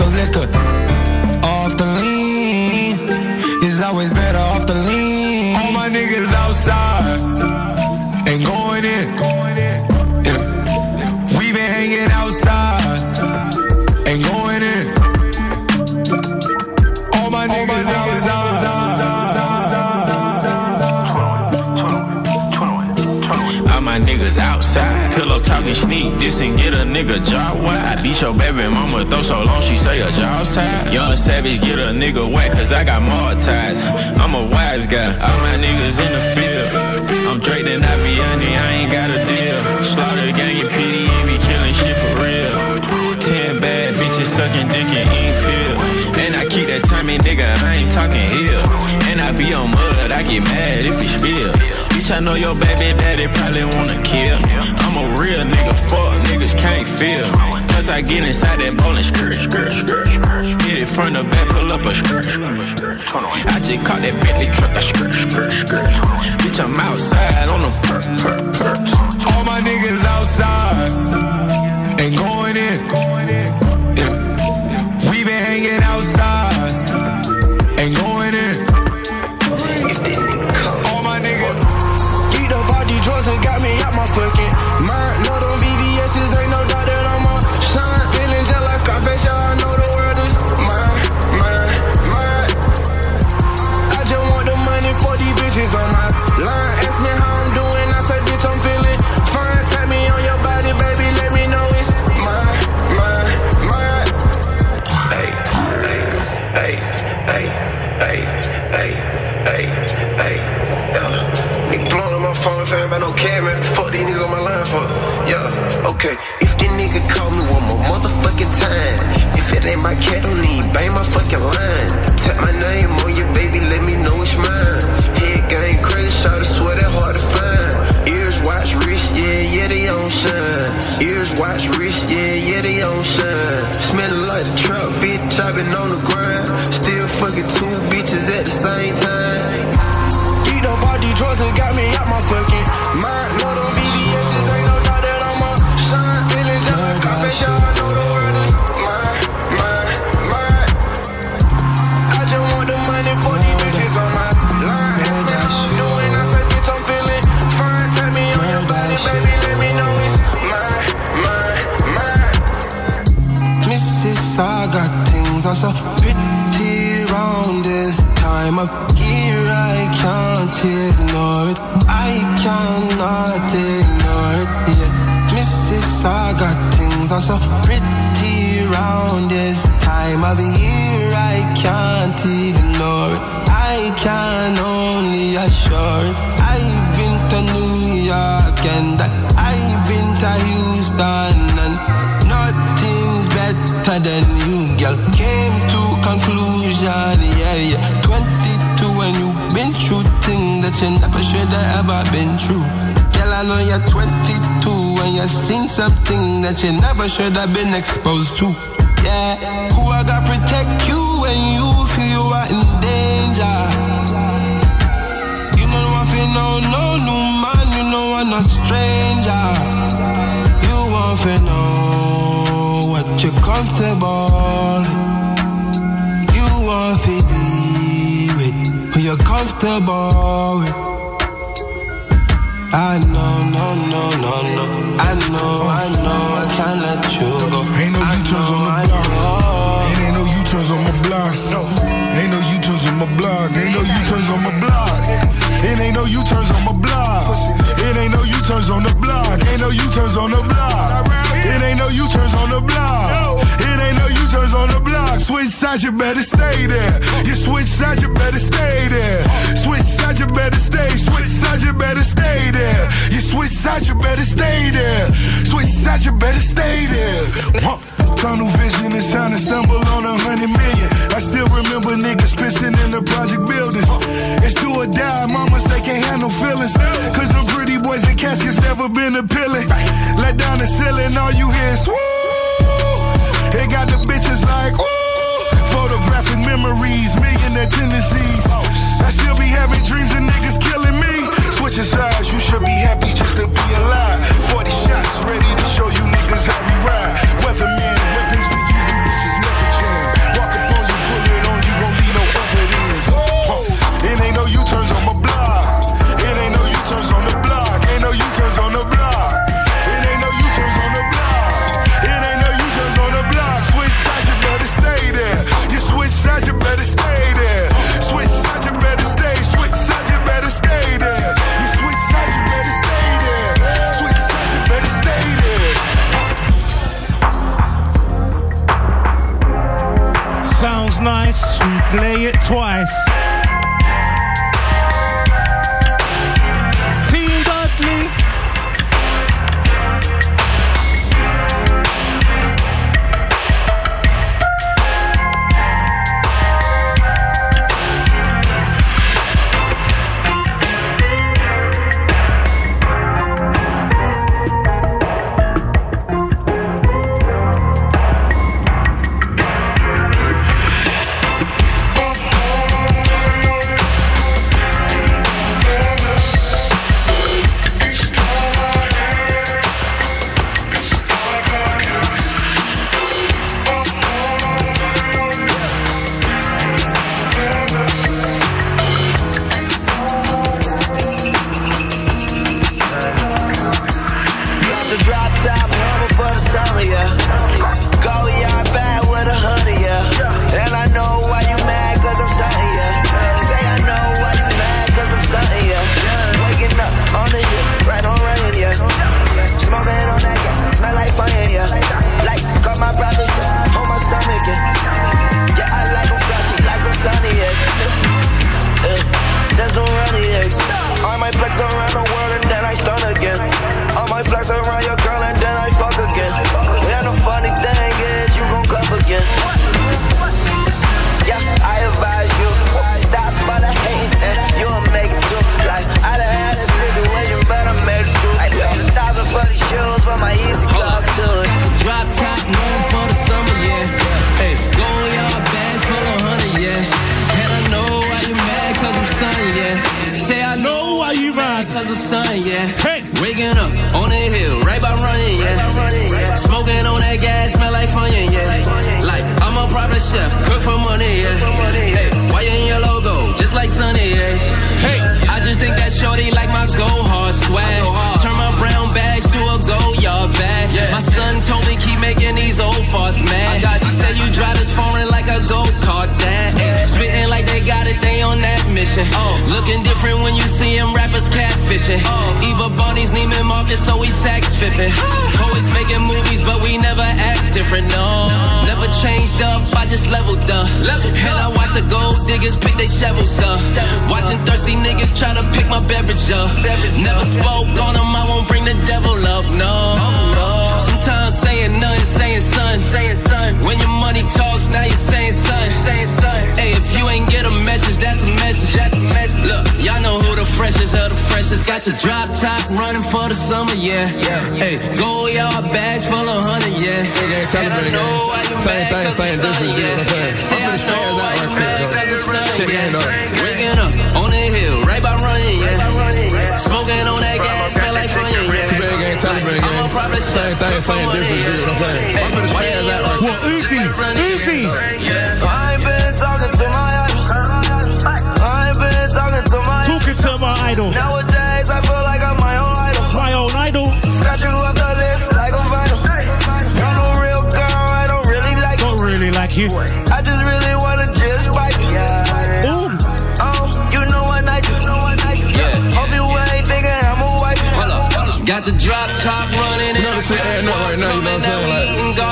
Speaker 23: the
Speaker 3: liquor, off the lean. It's always better off the lean. All my niggas outside ain't going in.
Speaker 19: Talking sneak this and get a nigga jaw. I beat your baby mama though so long she say her jaw's tied. Young savage get a nigga wet cause I got more ties. I'm a wise guy, all my niggas in the field. I'm Drake and I be honey, I ain't got a deal. Slaughter gang and PD be killing shit for real. Ten bad bitches sucking dick and eat pill. And I keep that timing, nigga, I ain't talking ill. And I be on mud, I get mad if it spill. Bitch, I know your baby daddy probably wanna kill. I'm a real nigga, fuck niggas can't feel. Cause I get inside that bowling skirt, skirt, skirt. Hit it front to back, pull up a skirt. I just caught that Bentley truck, a skirt, skirt, skirt. Bitch, I'm outside on them perk, perk, perks.
Speaker 10: All my niggas outside ain't going in.
Speaker 24: I
Speaker 25: can only assure it. I've been to New York and I've been to Houston and nothing's better than you, girl. Came to conclusion, yeah, yeah. 22 and you've been through things that you never should have ever been through. Girl, I know you're 22 and you've seen something that you never should have been exposed to. Yeah, who I gotta protect you when you know I'm not stranger. You want to know what you're comfortable. You want to be with who you're comfortable with. I know, no, no, no, no. I know, I know, I can't let you go.
Speaker 10: Ain't no U-turns on the block. It ain't no U-turns on my block. No. Ain't no U-turns on my block. Ain't no U-turns on my block. It ain't no U-turns on my block. It ain't no U-turns on the block. Ain't no U-turns on the block. It ain't no U-turns on the block. It ain't no U-turns on the block. Switch sides, you better stay there. You switch sides, you better stay there. Switch sides, you better stay. Switch sides, you better stay there. You switch sides, you better stay there. Switch sides, you better stay there. Tunnel vision, it's time to stumble on a hundred million. I still remember niggas pissing in the project buildings. It's do or die, mamas they can't handle feelings. Cause them pretty boys in caskets never been appealing. Let down the ceiling, all you hear is woo. It got the bitches like ooh. Photographic memories, millionaire tendencies. I still be having dreams of niggas killing me. Switching sides, you should be happy just to be alive. 40 shots, ready to show you niggas how we ride. Weatherman,
Speaker 26: Play it twice.
Speaker 14: Chef, cook for money, yeah. Hey, why you in your logo, just like Sunny, yeah. Hey, I just think that shorty like my go hard swag. Turn my brown bags to a go yard bag. My son told me keep making these old farts mad. He said you drive this foreign like a go kart dad. Spitting like they got it, they on that mission. Looking different when you see them rappers catfishing. Eva Bonnie's Neiman Marcus, so we sax fiffing. Always making movies, but we never act different, no. Changed up, I just leveled up. And I watch the gold diggers pick their shovels up. Watching thirsty niggas try to pick my beverage up. Never spoke on them, I won't bring the devil up, no. Sometimes saying nothing, saying son. When your money talks, now you're saying son. Hey, if you ain't get a message, that's a message. Freshest of the freshest. Got the drop top running for the summer, yeah. Hey, go y'all bags full of honey, yeah. And I know why you
Speaker 27: Same
Speaker 14: mad,
Speaker 27: thing, same difference, you know what I'm saying?
Speaker 14: Say
Speaker 27: I'm
Speaker 14: I
Speaker 27: finna
Speaker 14: know
Speaker 27: spaz
Speaker 14: why
Speaker 27: right quick,
Speaker 14: cause I'm stunning,
Speaker 27: Check out.
Speaker 14: Waking up on the hill, right by running, yeah. Smoking on that gas, smell like funyun, yeah.
Speaker 27: Taliban gang, Taliban gang.
Speaker 14: I'm a private
Speaker 27: Same thing, same difference, you know what I'm saying? I'm finna spaz out right quick.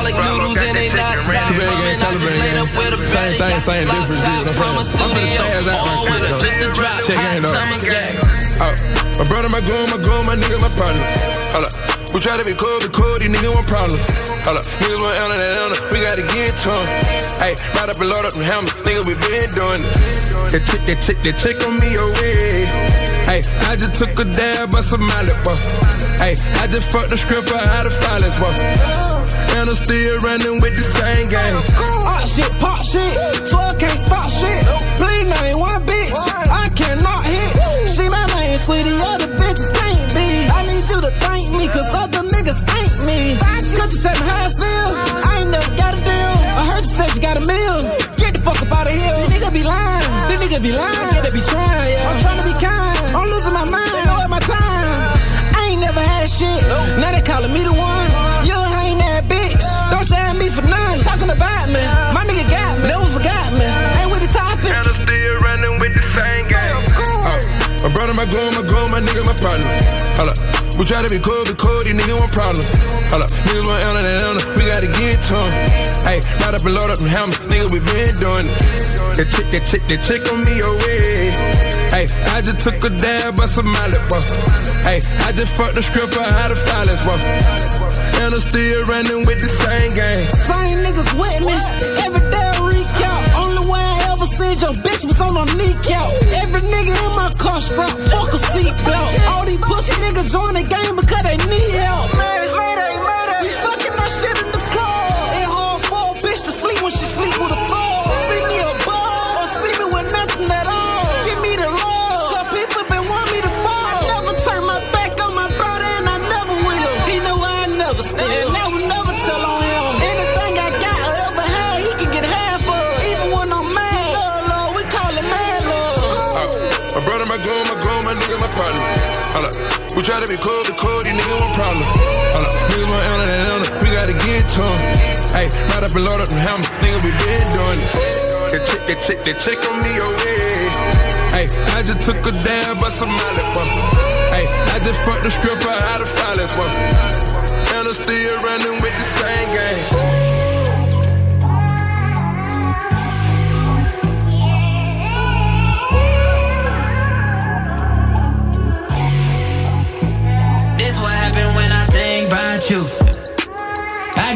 Speaker 28: Like,
Speaker 14: eating noodles and they not top ramen. I just laid up with a
Speaker 27: Same thing,
Speaker 14: got the
Speaker 27: same
Speaker 14: slop
Speaker 27: difference,
Speaker 14: top
Speaker 27: you know what
Speaker 14: from
Speaker 27: I'm
Speaker 14: a
Speaker 27: saying? I'm
Speaker 14: studio.
Speaker 27: spaz out
Speaker 14: All
Speaker 27: right
Speaker 14: with
Speaker 27: quick,
Speaker 14: her, just a drop.
Speaker 27: Check
Speaker 14: Hot
Speaker 27: it out.
Speaker 14: summer's gang.
Speaker 27: Oh, my brother, my girl, my girl, my nigga, my partner. Hold up. We try to be cool, be cool, these niggas want problems. Hold up. Niggas want Ella and Ella, we gotta get to 'em. Hey, ride up and load up them helmets, nigga, we been doing it. That chick, that chick, that chick on me away. Hey, I just took a dab of some mallet, boy. Hey, I just fucked the script out of silence, boy. And I'm still running with the same game.
Speaker 4: Hot shit, pop shit, I can't stop shit. Please name one bitch, I cannot hit. She my main sweetie, other bitches can't be. I need you to thank me, cause other niggas ain't me. Could you tell me how I feel? I ain't never got a deal. I heard you said you got a meal. Get the fuck up out of here. These niggas be lying, these niggas be lying. Yeah, they be trying, my
Speaker 27: brother, my girl, my girl, my nigga, my partner. Hold up. We try to be cool, be cool, these niggas want problems. Hold up, niggas want Anna and Anna, we gotta get to 'em. Hey, load up and load up and hammer, nigga, we been doing it. That chick, that chick, that chick on me away. Hey, I just took a dab by somebody, bro. Hey, I just fucked the stripper out of violence, bro. And I'm still running with the same gang.
Speaker 4: Same niggas with me. Ever your bitch was on a kneecap. Every nigga in my car strap, fuck a seatbelt. All these pussy niggas join the game because they need help. We fucking
Speaker 27: up and load up and hammer, nigga, we been doing it. That chick, that chick, that chick on me oh, away. Hey, I just took a dab by somebody, bro. Hey, I just fucked the stripper out of violence, bro. And I'm still running with the same
Speaker 29: think you.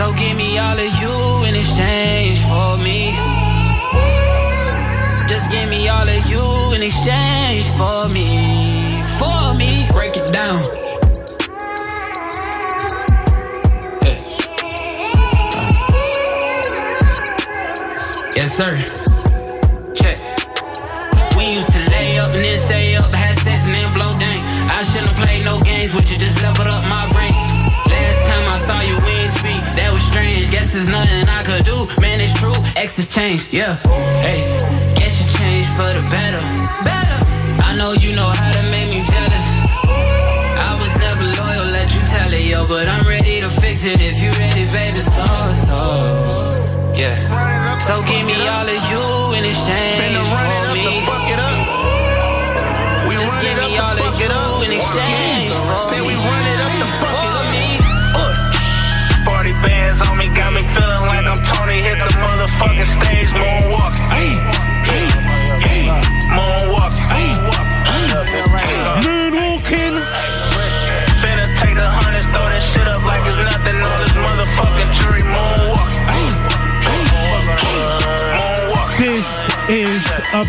Speaker 29: So give me all of you in exchange for me. Just give me all of you in exchange for me. For me. Break it down. Yes, sir. Check. We used to lay up and then stay up, had sex and then blow dang. I shouldn't played no games with you, just leveled up my there's nothing I could do. Man, it's true. X has changed, yeah. Hey, guess you changed for the better. Better. I know you know how to make me jealous. I was never loyal, let you tell it, yo. But I'm ready to fix it if you ready, baby. So, so, yeah. So give me all of you in exchange
Speaker 30: Finna run it
Speaker 29: for
Speaker 30: up
Speaker 29: me.
Speaker 30: to fuck it up. We
Speaker 29: Just
Speaker 30: run
Speaker 29: give
Speaker 30: it up
Speaker 29: me all of
Speaker 30: fuck it up.
Speaker 29: you in exchange for
Speaker 30: Say we
Speaker 29: me.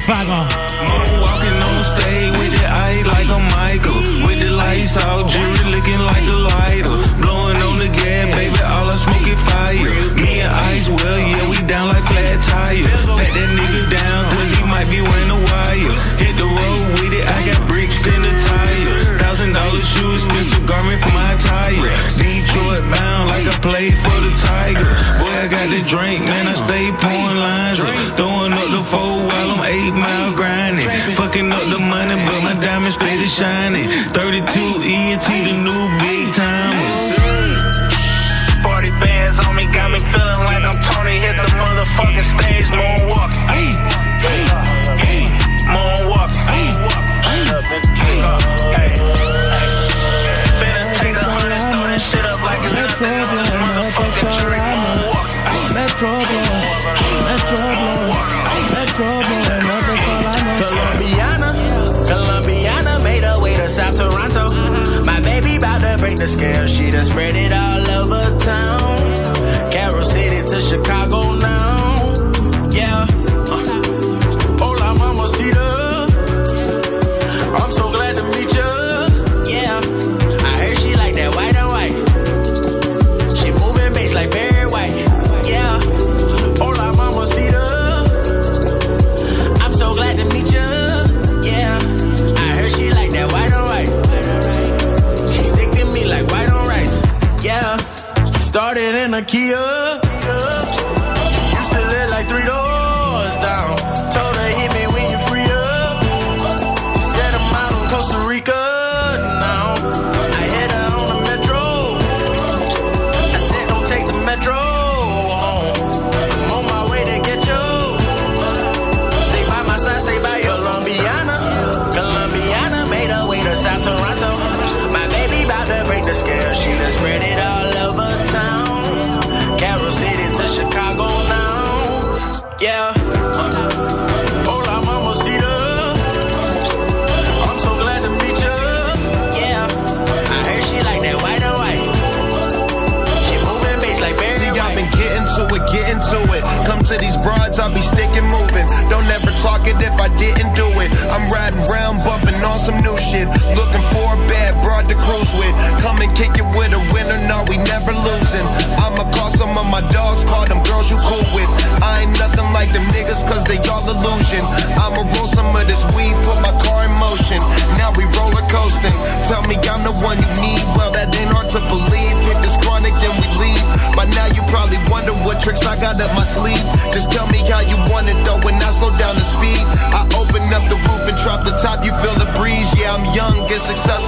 Speaker 15: Banger.
Speaker 3: Moonwalking on stage with the ice like a Michael. With the lights out, jewelry looking like a lighter. Blowing on the gas, baby, all I smoke is fire. Me and Ice, well, yeah, we down like flat tires. Pat that nigga down, cause he might be wearing a wire. Hit the road with it, I got bricks in the tire. Thousand dollar shoes, expensive garment for my attire. Detroit bound like I played for the Tiger. Boy, I got the drink, man, I stay pouring lines. up. Throwing up four while I'm eight mile grinding. Fucking up the money, but my diamonds steady shining. 32 ENT, the new
Speaker 30: the
Speaker 20: scale, she done spread it all over town.
Speaker 31: Come and kick it with a winner, no, we never losing. I'ma call some of my dogs, call them girls you cool with. I ain't nothing like them niggas, cause they all illusion. I'ma roll some of this weed, put my car in motion. Now we roller coasting. Tell me I'm the one you need, well, that ain't hard to believe. Hit this chronic, then we leave. By now, you probably wonder what tricks I got up my sleeve. Just tell me how you want it, though, when I slow down the speed. I open up the roof and drop the top, you feel the breeze. Yeah, I'm young,
Speaker 32: get
Speaker 14: successful.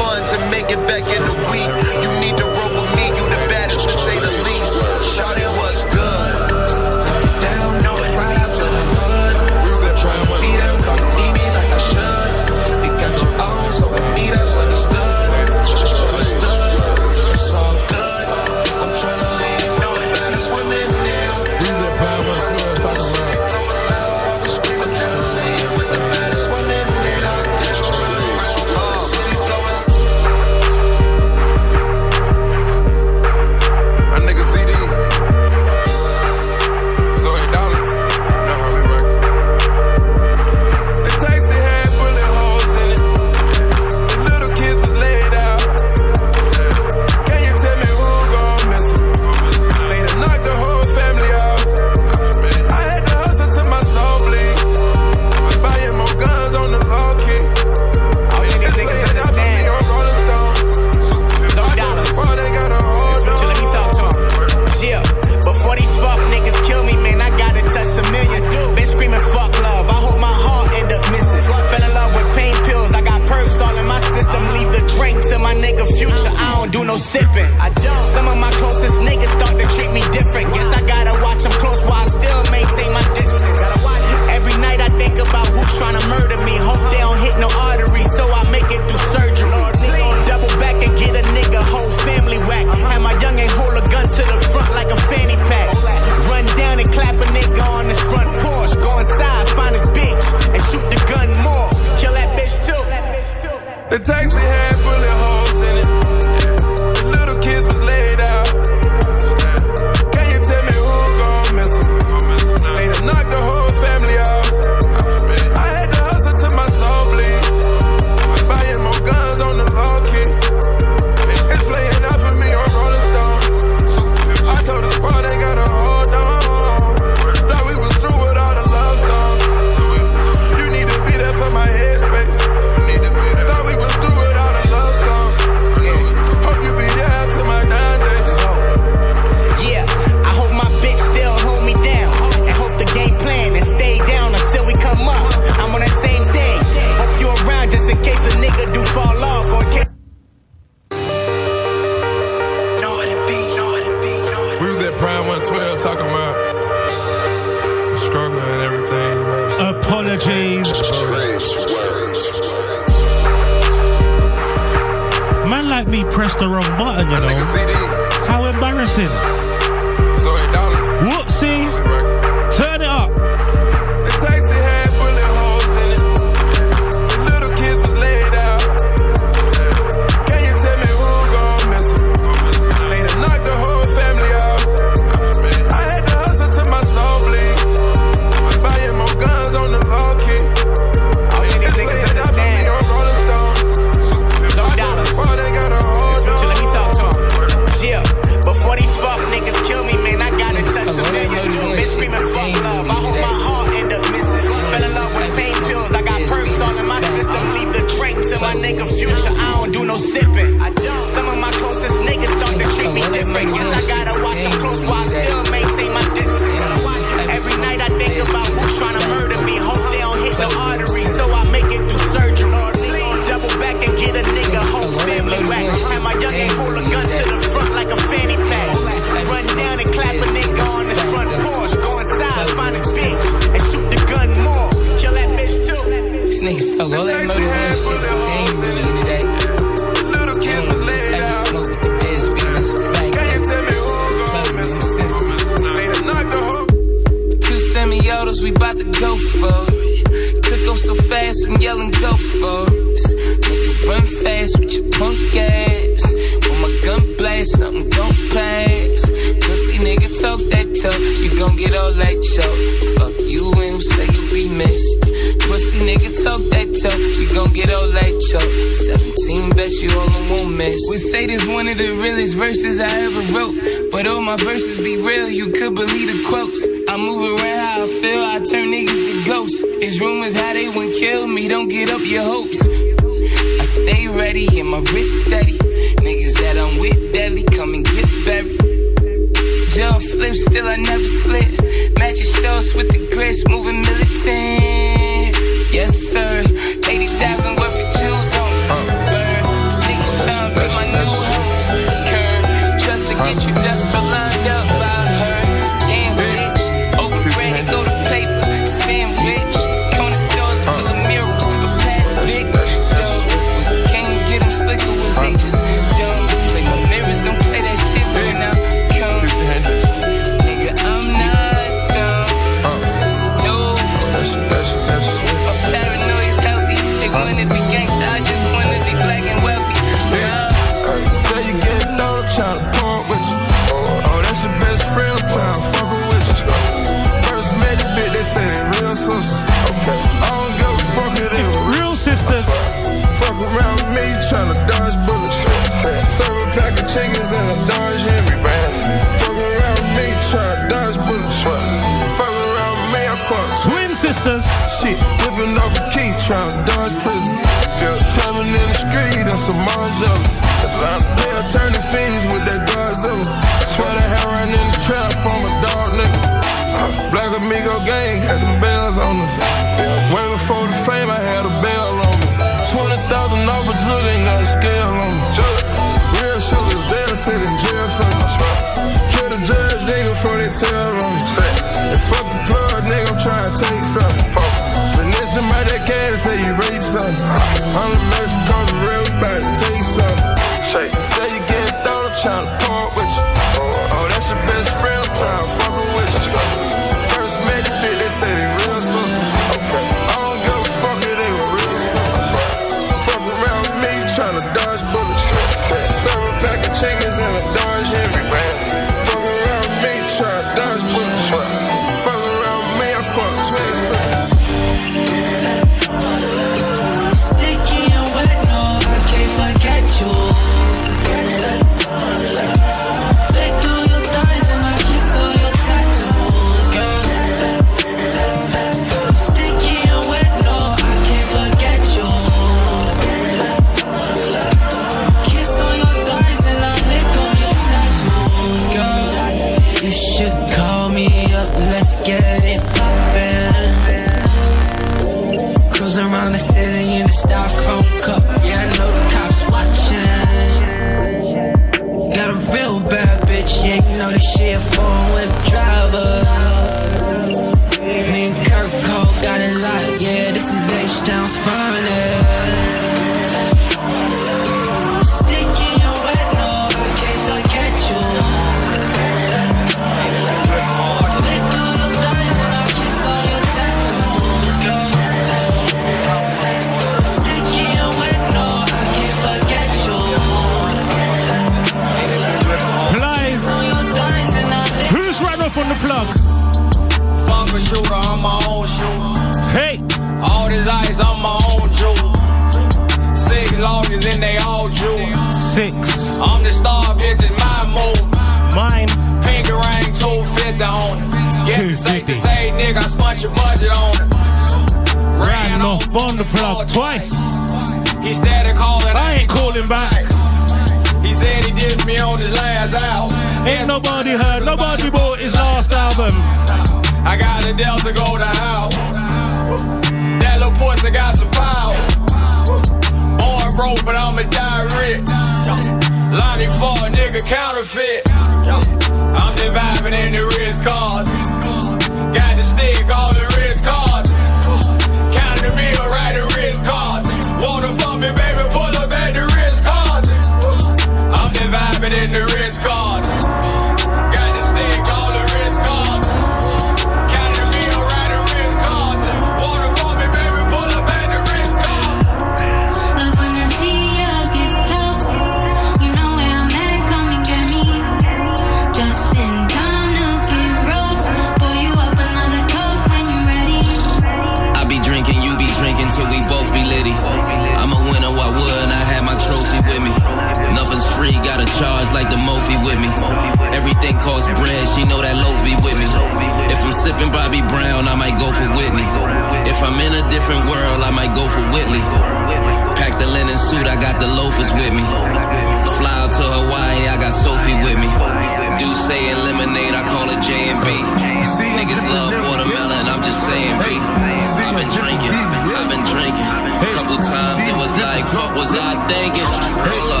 Speaker 14: Like, what was I thinking? Hold up.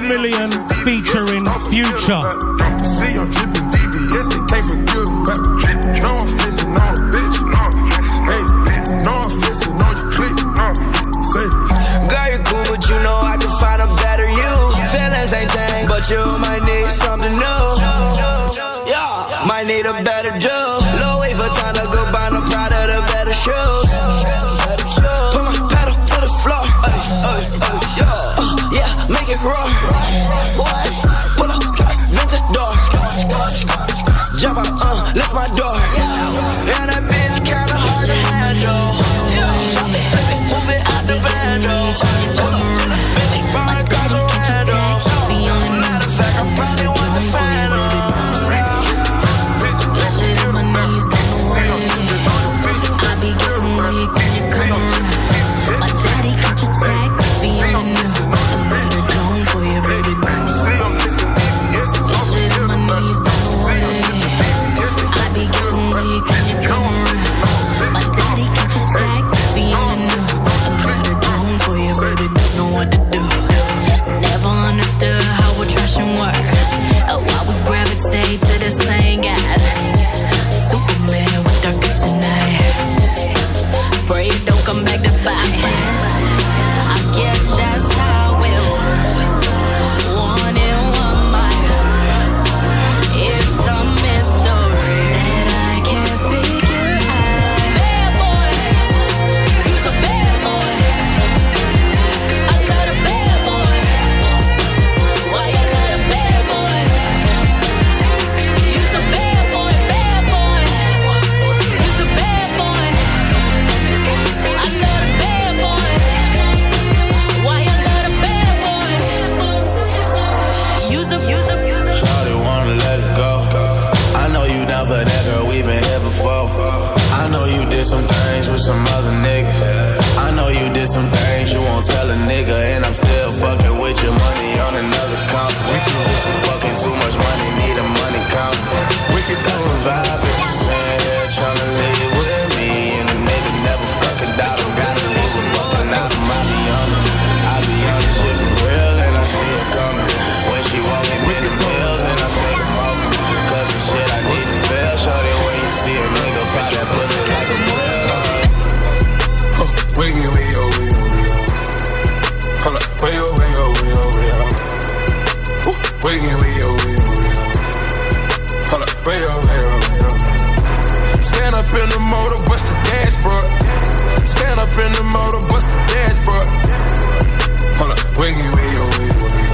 Speaker 14: the
Speaker 33: Million featuring Future.
Speaker 34: Wait,
Speaker 27: wait, wait, wait, wait. Hold up, wait, oh, wait, oh, oh, wait. Stand up in the motor, bust the dashboard. Stand up in the motor, bust the dashboard. Hold up, wait, wait, wait, wait.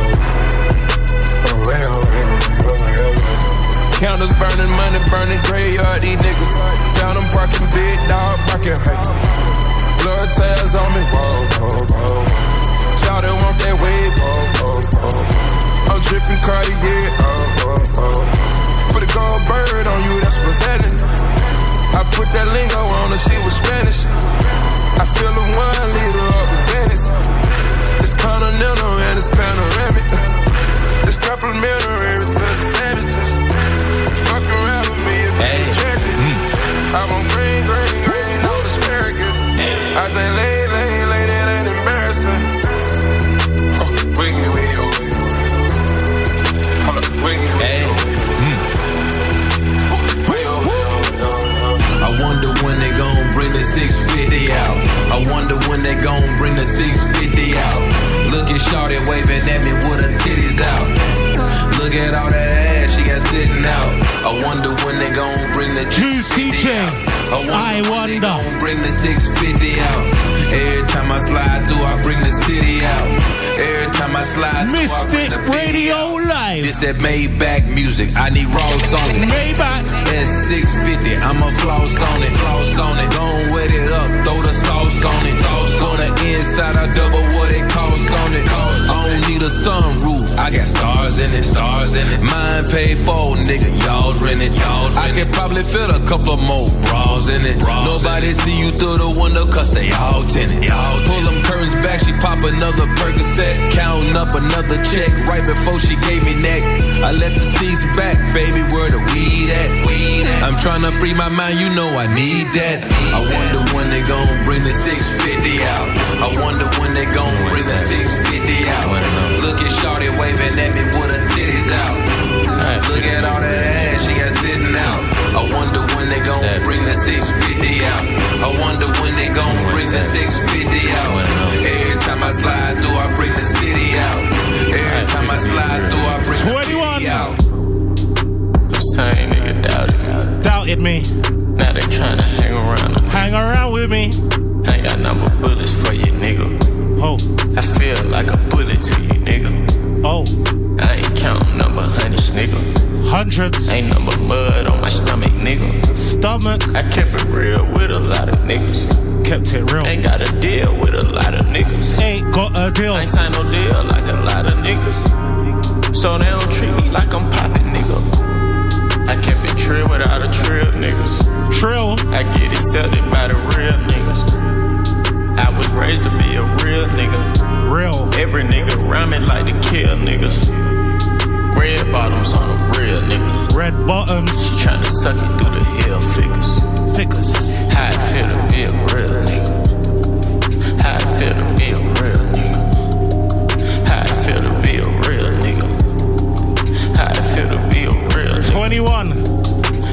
Speaker 27: Counters burning money, burning graveyard, these niggas. Found them parking big dog, parking. hey. Blood tails on me, whoa, whoa, whoa. Shout it, want that wave, whoa, whoa, whoa. I'm dripping Cartier, oh, oh, oh. Put a gold bird on you, that's what's happening. I put that lingo on her, she was Spanish. I fill a one liter up with Venice. It's continental and it's panoramic. It's complimentary to the sandwiches. Fuck around with me if you check it. Mm. I want green, green, green, no asparagus. I think lay, lay, lay, that ain't embarrassing.
Speaker 14: When they gon' bring the 650 out. Look at Shorty waving at me with her titties out. Look at all that ass she got sitting out. I wonder when they gon' bring the 650 out. I wonder, when they gon' bring the 650 out. Every time I slide through, I bring the city out. Every time I slide through, I bring the
Speaker 15: Radio Live.
Speaker 14: This that Maybach music. I need raw on it.
Speaker 15: Maybach.
Speaker 14: That's 650. I'ma floss on it. Floss on it. Gon' wet it up. Throw the sauce on it. The inside, I double what it costs on it. I don't need a sunroof. I got stars in it. Stars in it. Mine paid for, nigga. Y'all's rent it. Y'all's I could probably fit a couple more bras in it. Nobody see you through the window cause they all tinted. Pull them curtains back, she pop another Percocet. Counting up another check right before she gave me neck. I let the seats back, baby, where the weed at? I'm trying to free my mind, you know I need that. I wonder when they gon' bring the 650 out. I wonder when they gon' bring the 650 out. Look at Shorty waving at me with her titties out. Look at all that ass she got sitting out. I wonder when they gon' bring the 650 out. I wonder when they gon' bring the 650 out. Every time I slide through, I bring the city out. Every time I slide through, I bring the city out.
Speaker 19: Same nigga doubted me.
Speaker 15: Doubted me.
Speaker 19: Now they tryna hang around.
Speaker 15: Hang around with me.
Speaker 19: I ain't got number bullets for you, nigga.
Speaker 15: Oh.
Speaker 19: I feel like a bullet to you, nigga.
Speaker 15: Oh.
Speaker 19: I ain't counting number hundreds, nigga.
Speaker 15: Hundreds.
Speaker 19: Ain't number mud on my stomach, nigga.
Speaker 15: Stomach.
Speaker 19: I kept it real with a lot of niggas.
Speaker 15: Kept it real.
Speaker 19: Ain't got a deal with a lot of niggas.
Speaker 15: Ain't got a deal.
Speaker 19: Ain't signed no deal like a lot of niggas. So they don't treat me like I'm poppin', nigga. I kept it trill without a trill, niggas.
Speaker 15: Trill.
Speaker 19: I get accepted by the real niggas. I was raised to be a real nigga.
Speaker 15: Real.
Speaker 19: Every nigga me like to kill niggas. Red bottoms on a real nigga.
Speaker 15: Red bottoms.
Speaker 19: She tryna suck it through the hell figures.
Speaker 15: Figures.
Speaker 19: How it feel to be a real nigga. How it feel to be a real nigga. How it feel to be a real nigga. How it feel to be a real nigga.
Speaker 15: 21.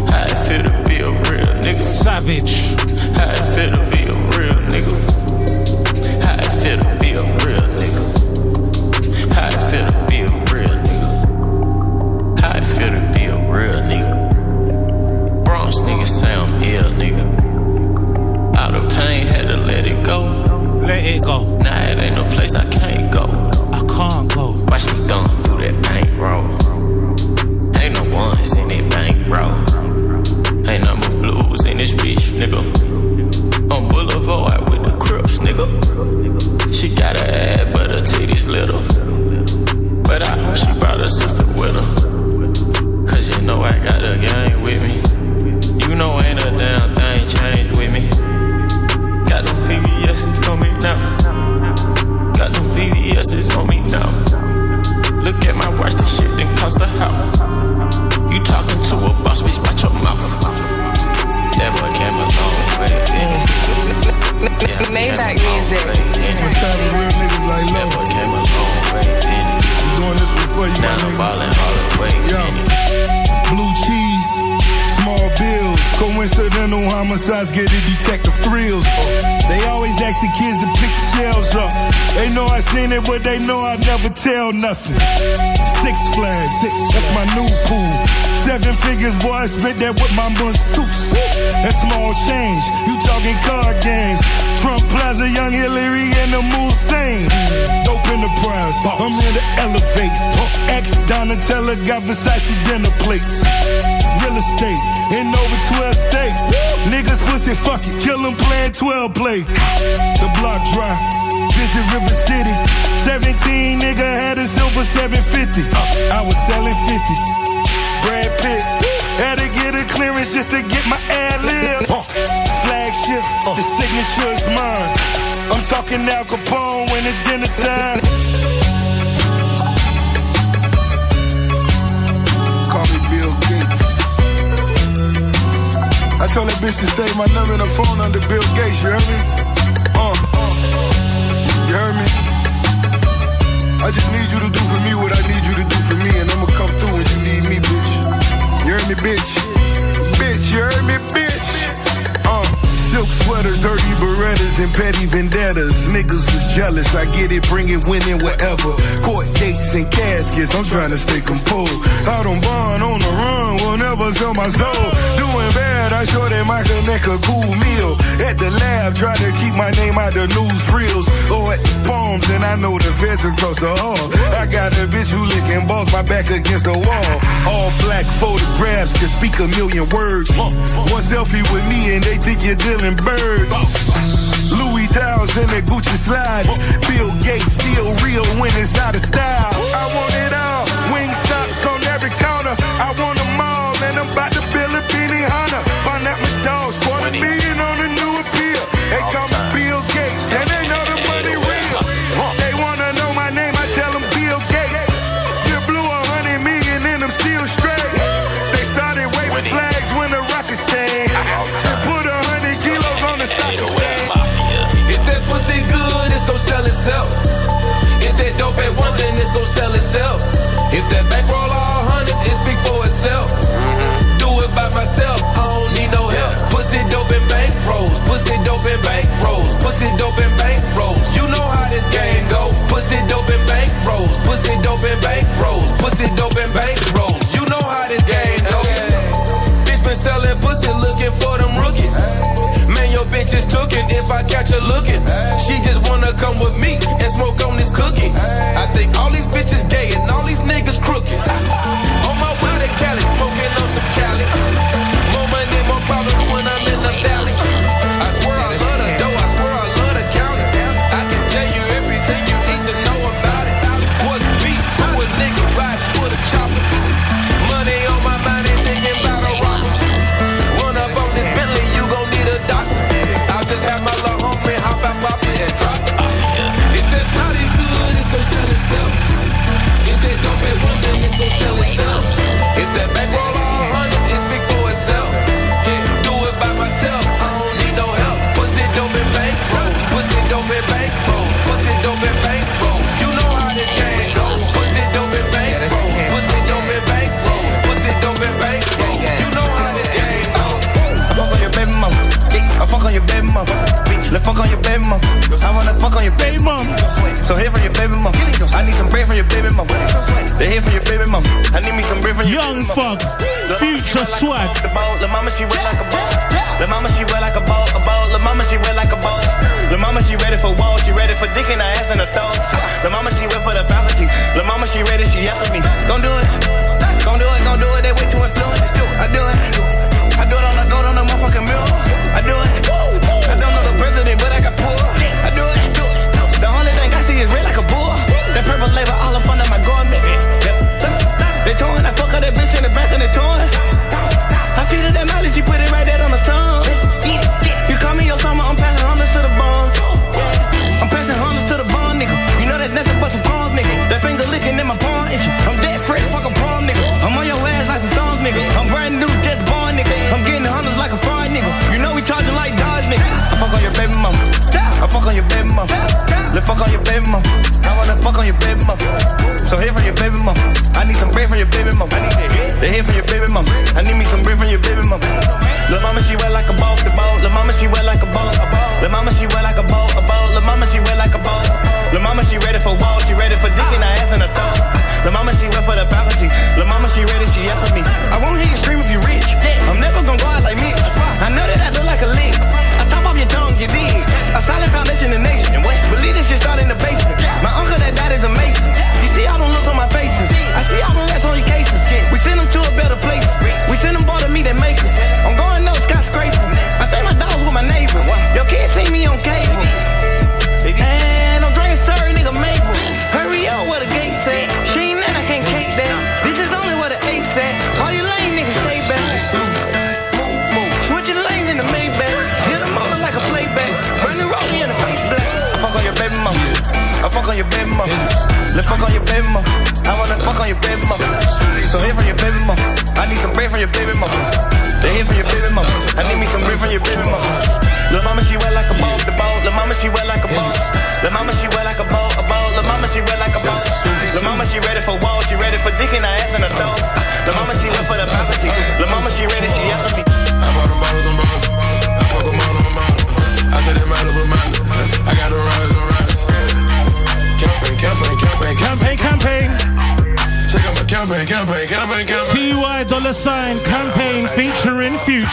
Speaker 19: How it feel to be a real nigga.
Speaker 15: Savage.
Speaker 19: How it feel to nigga. On Boulevard with the Crips, nigga. She got a ass, but her titties little. But I she brought her sister with her. Cause you know I got a gang with me. You know ain't a damn thing changed with me. Got them VVS's on me now. Got them VVS's on me now. Look at my watch, this shit didn't cost a house. You talking to a boss, bitch, watch your mouth. That boy came a long way. Yeah,
Speaker 32: Maybach music.
Speaker 19: What
Speaker 32: time
Speaker 19: is real niggas like That boy came a long way. I'm
Speaker 10: doing this one for you,
Speaker 19: now I'm ballin' all the way.
Speaker 10: Yo, blue cheese, small bills, Coincidental homicides get the detective thrills. They always ask the kids to pick the shells up. They know I seen it, but they know I never tell nothing. Six flags, six, that's my new pool. Seven figures, boy, I spent that with my masseuse. That's small change, you talking card games. Trump Plaza, Young Hillary, and the Moussain. Dope enterprise, I'm here to elevate. Ex Donatella got Versace dinner plates. Real estate in over 12 states. Niggas pussy, fuck it, kill 'em playing 12 play. The block dry, visit River City. 17 nigga had a silver 750. I was selling 50s. Brad Pitt. Had to get a clearance just to get my ad lib. Flagship, the signature is mine. I'm talking Al Capone when it's dinner time. Bitch to save my number and her phone under Bill Gates, you heard me? Uh, uh. You heard me? I just need you to do for me what I need you to do for me, and I'ma come through when you need me, bitch. You heard me, bitch? Bitch, you heard me, bitch? Silk sweaters, dirty berettas, and petty vendettas. Niggas was jealous, I get it, bring it, win it, whatever. Court dates and caskets, I'm trying to stay composed. Out on bond, on the run, will never sell my soul. Doing bad, I show that my connect a cool meal. At the lab, try to keep my name out the news reels. Or at palms, and I know the feds across the hall. I got a bitch who licking balls, my back against the wall. All black photographs can speak a million words. One selfie with me and they think you're birds. Louis Towers and the Gucci slides. Bill Gates still real when it's out of style.
Speaker 35: Let's fuck on your baby mama. I wanna fuck on your baby mama. So here for your baby mama. I need some bread from your baby mama. They here for your baby mama. I need me some bread from your
Speaker 15: Young Funk, Future Swag.
Speaker 35: La mama she wet like a boat. La mama she wet like a boat, a boat. La mama she wet like a boat. La mama she ready for walls, she ready for dick in her ass and her throat. La mama she wet for the balcony. La mama she ready, she after me. Gon' do it, gon' do it, gon' do it. They way too influenced. I do it, I do it on the gold on the motherfucking mirror. I do it. fuck on your baby mom. Let's fuck on your baby mom. I wanna fuck on your baby mom. So hear from your baby mom. I need some bread from your baby mom. I need the hear from your baby mom. I need me some bread from your baby mom. Lil' mama, she wet like a boat, the boat. Lil' mama, she wet like a boat, a boat. Lil' mama, she wet like a boat, a boat. Lil' mama, she wet like a boat. Lil' mama, she ready for walls. She ready for dick in her ass and a thong. Lil' mama, she wet for the faculty. Lil' mama, she ready, she up for me. I won't hear you scream if you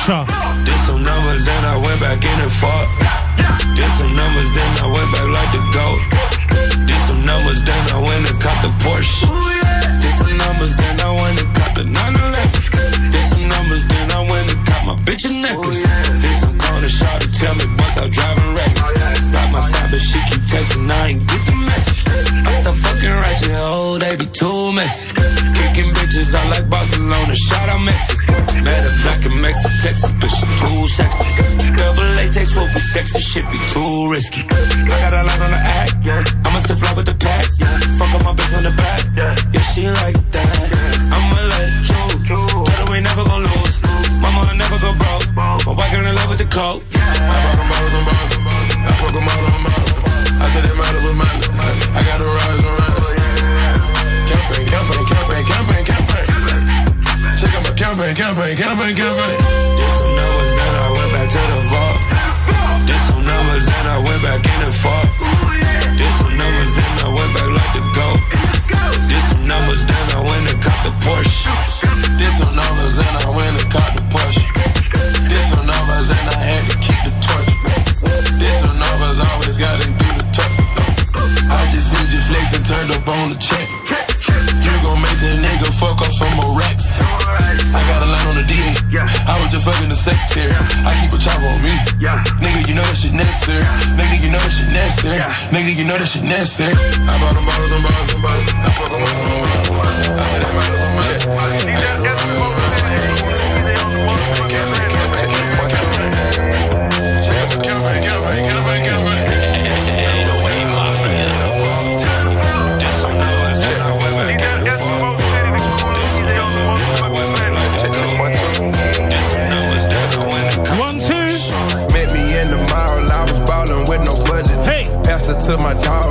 Speaker 35: Shaw. risky. know that shit nasty. I
Speaker 27: bought them bottles and bottles and
Speaker 36: bottles.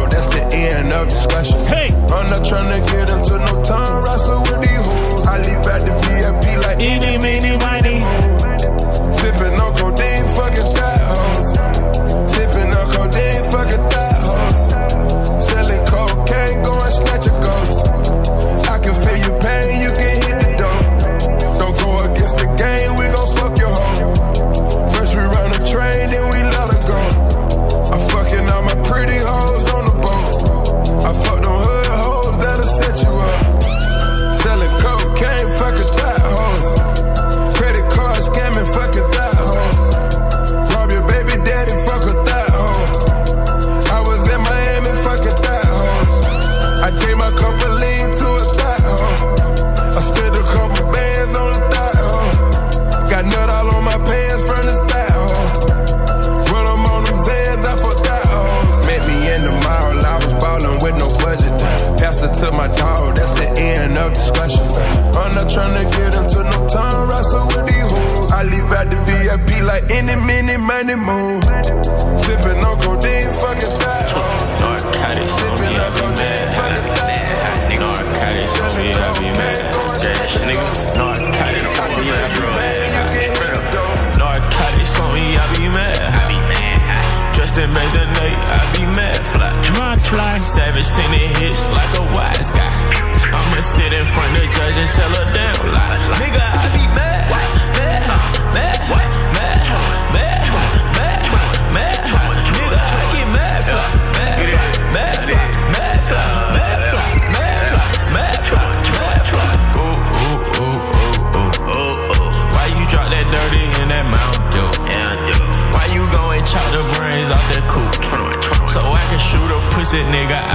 Speaker 36: that's the end of discussion. Hey. I'm not trying to get into no time wrestle with these hoes.
Speaker 27: I leave out the
Speaker 36: VIP like
Speaker 27: any, to
Speaker 10: my dog, that's the end of discussion. I'm not trying to get into no time wrestle with these hoes. I leave out the VIP like
Speaker 33: any mini money
Speaker 10: move. Sipping on codeine, fucking fat hoes. Sipping on codeine. fly. Savage sending hits like a wise guy. I'ma sit in front of the judge and tell her down. Lie. Nigga, I be mad.
Speaker 27: shit, nigga.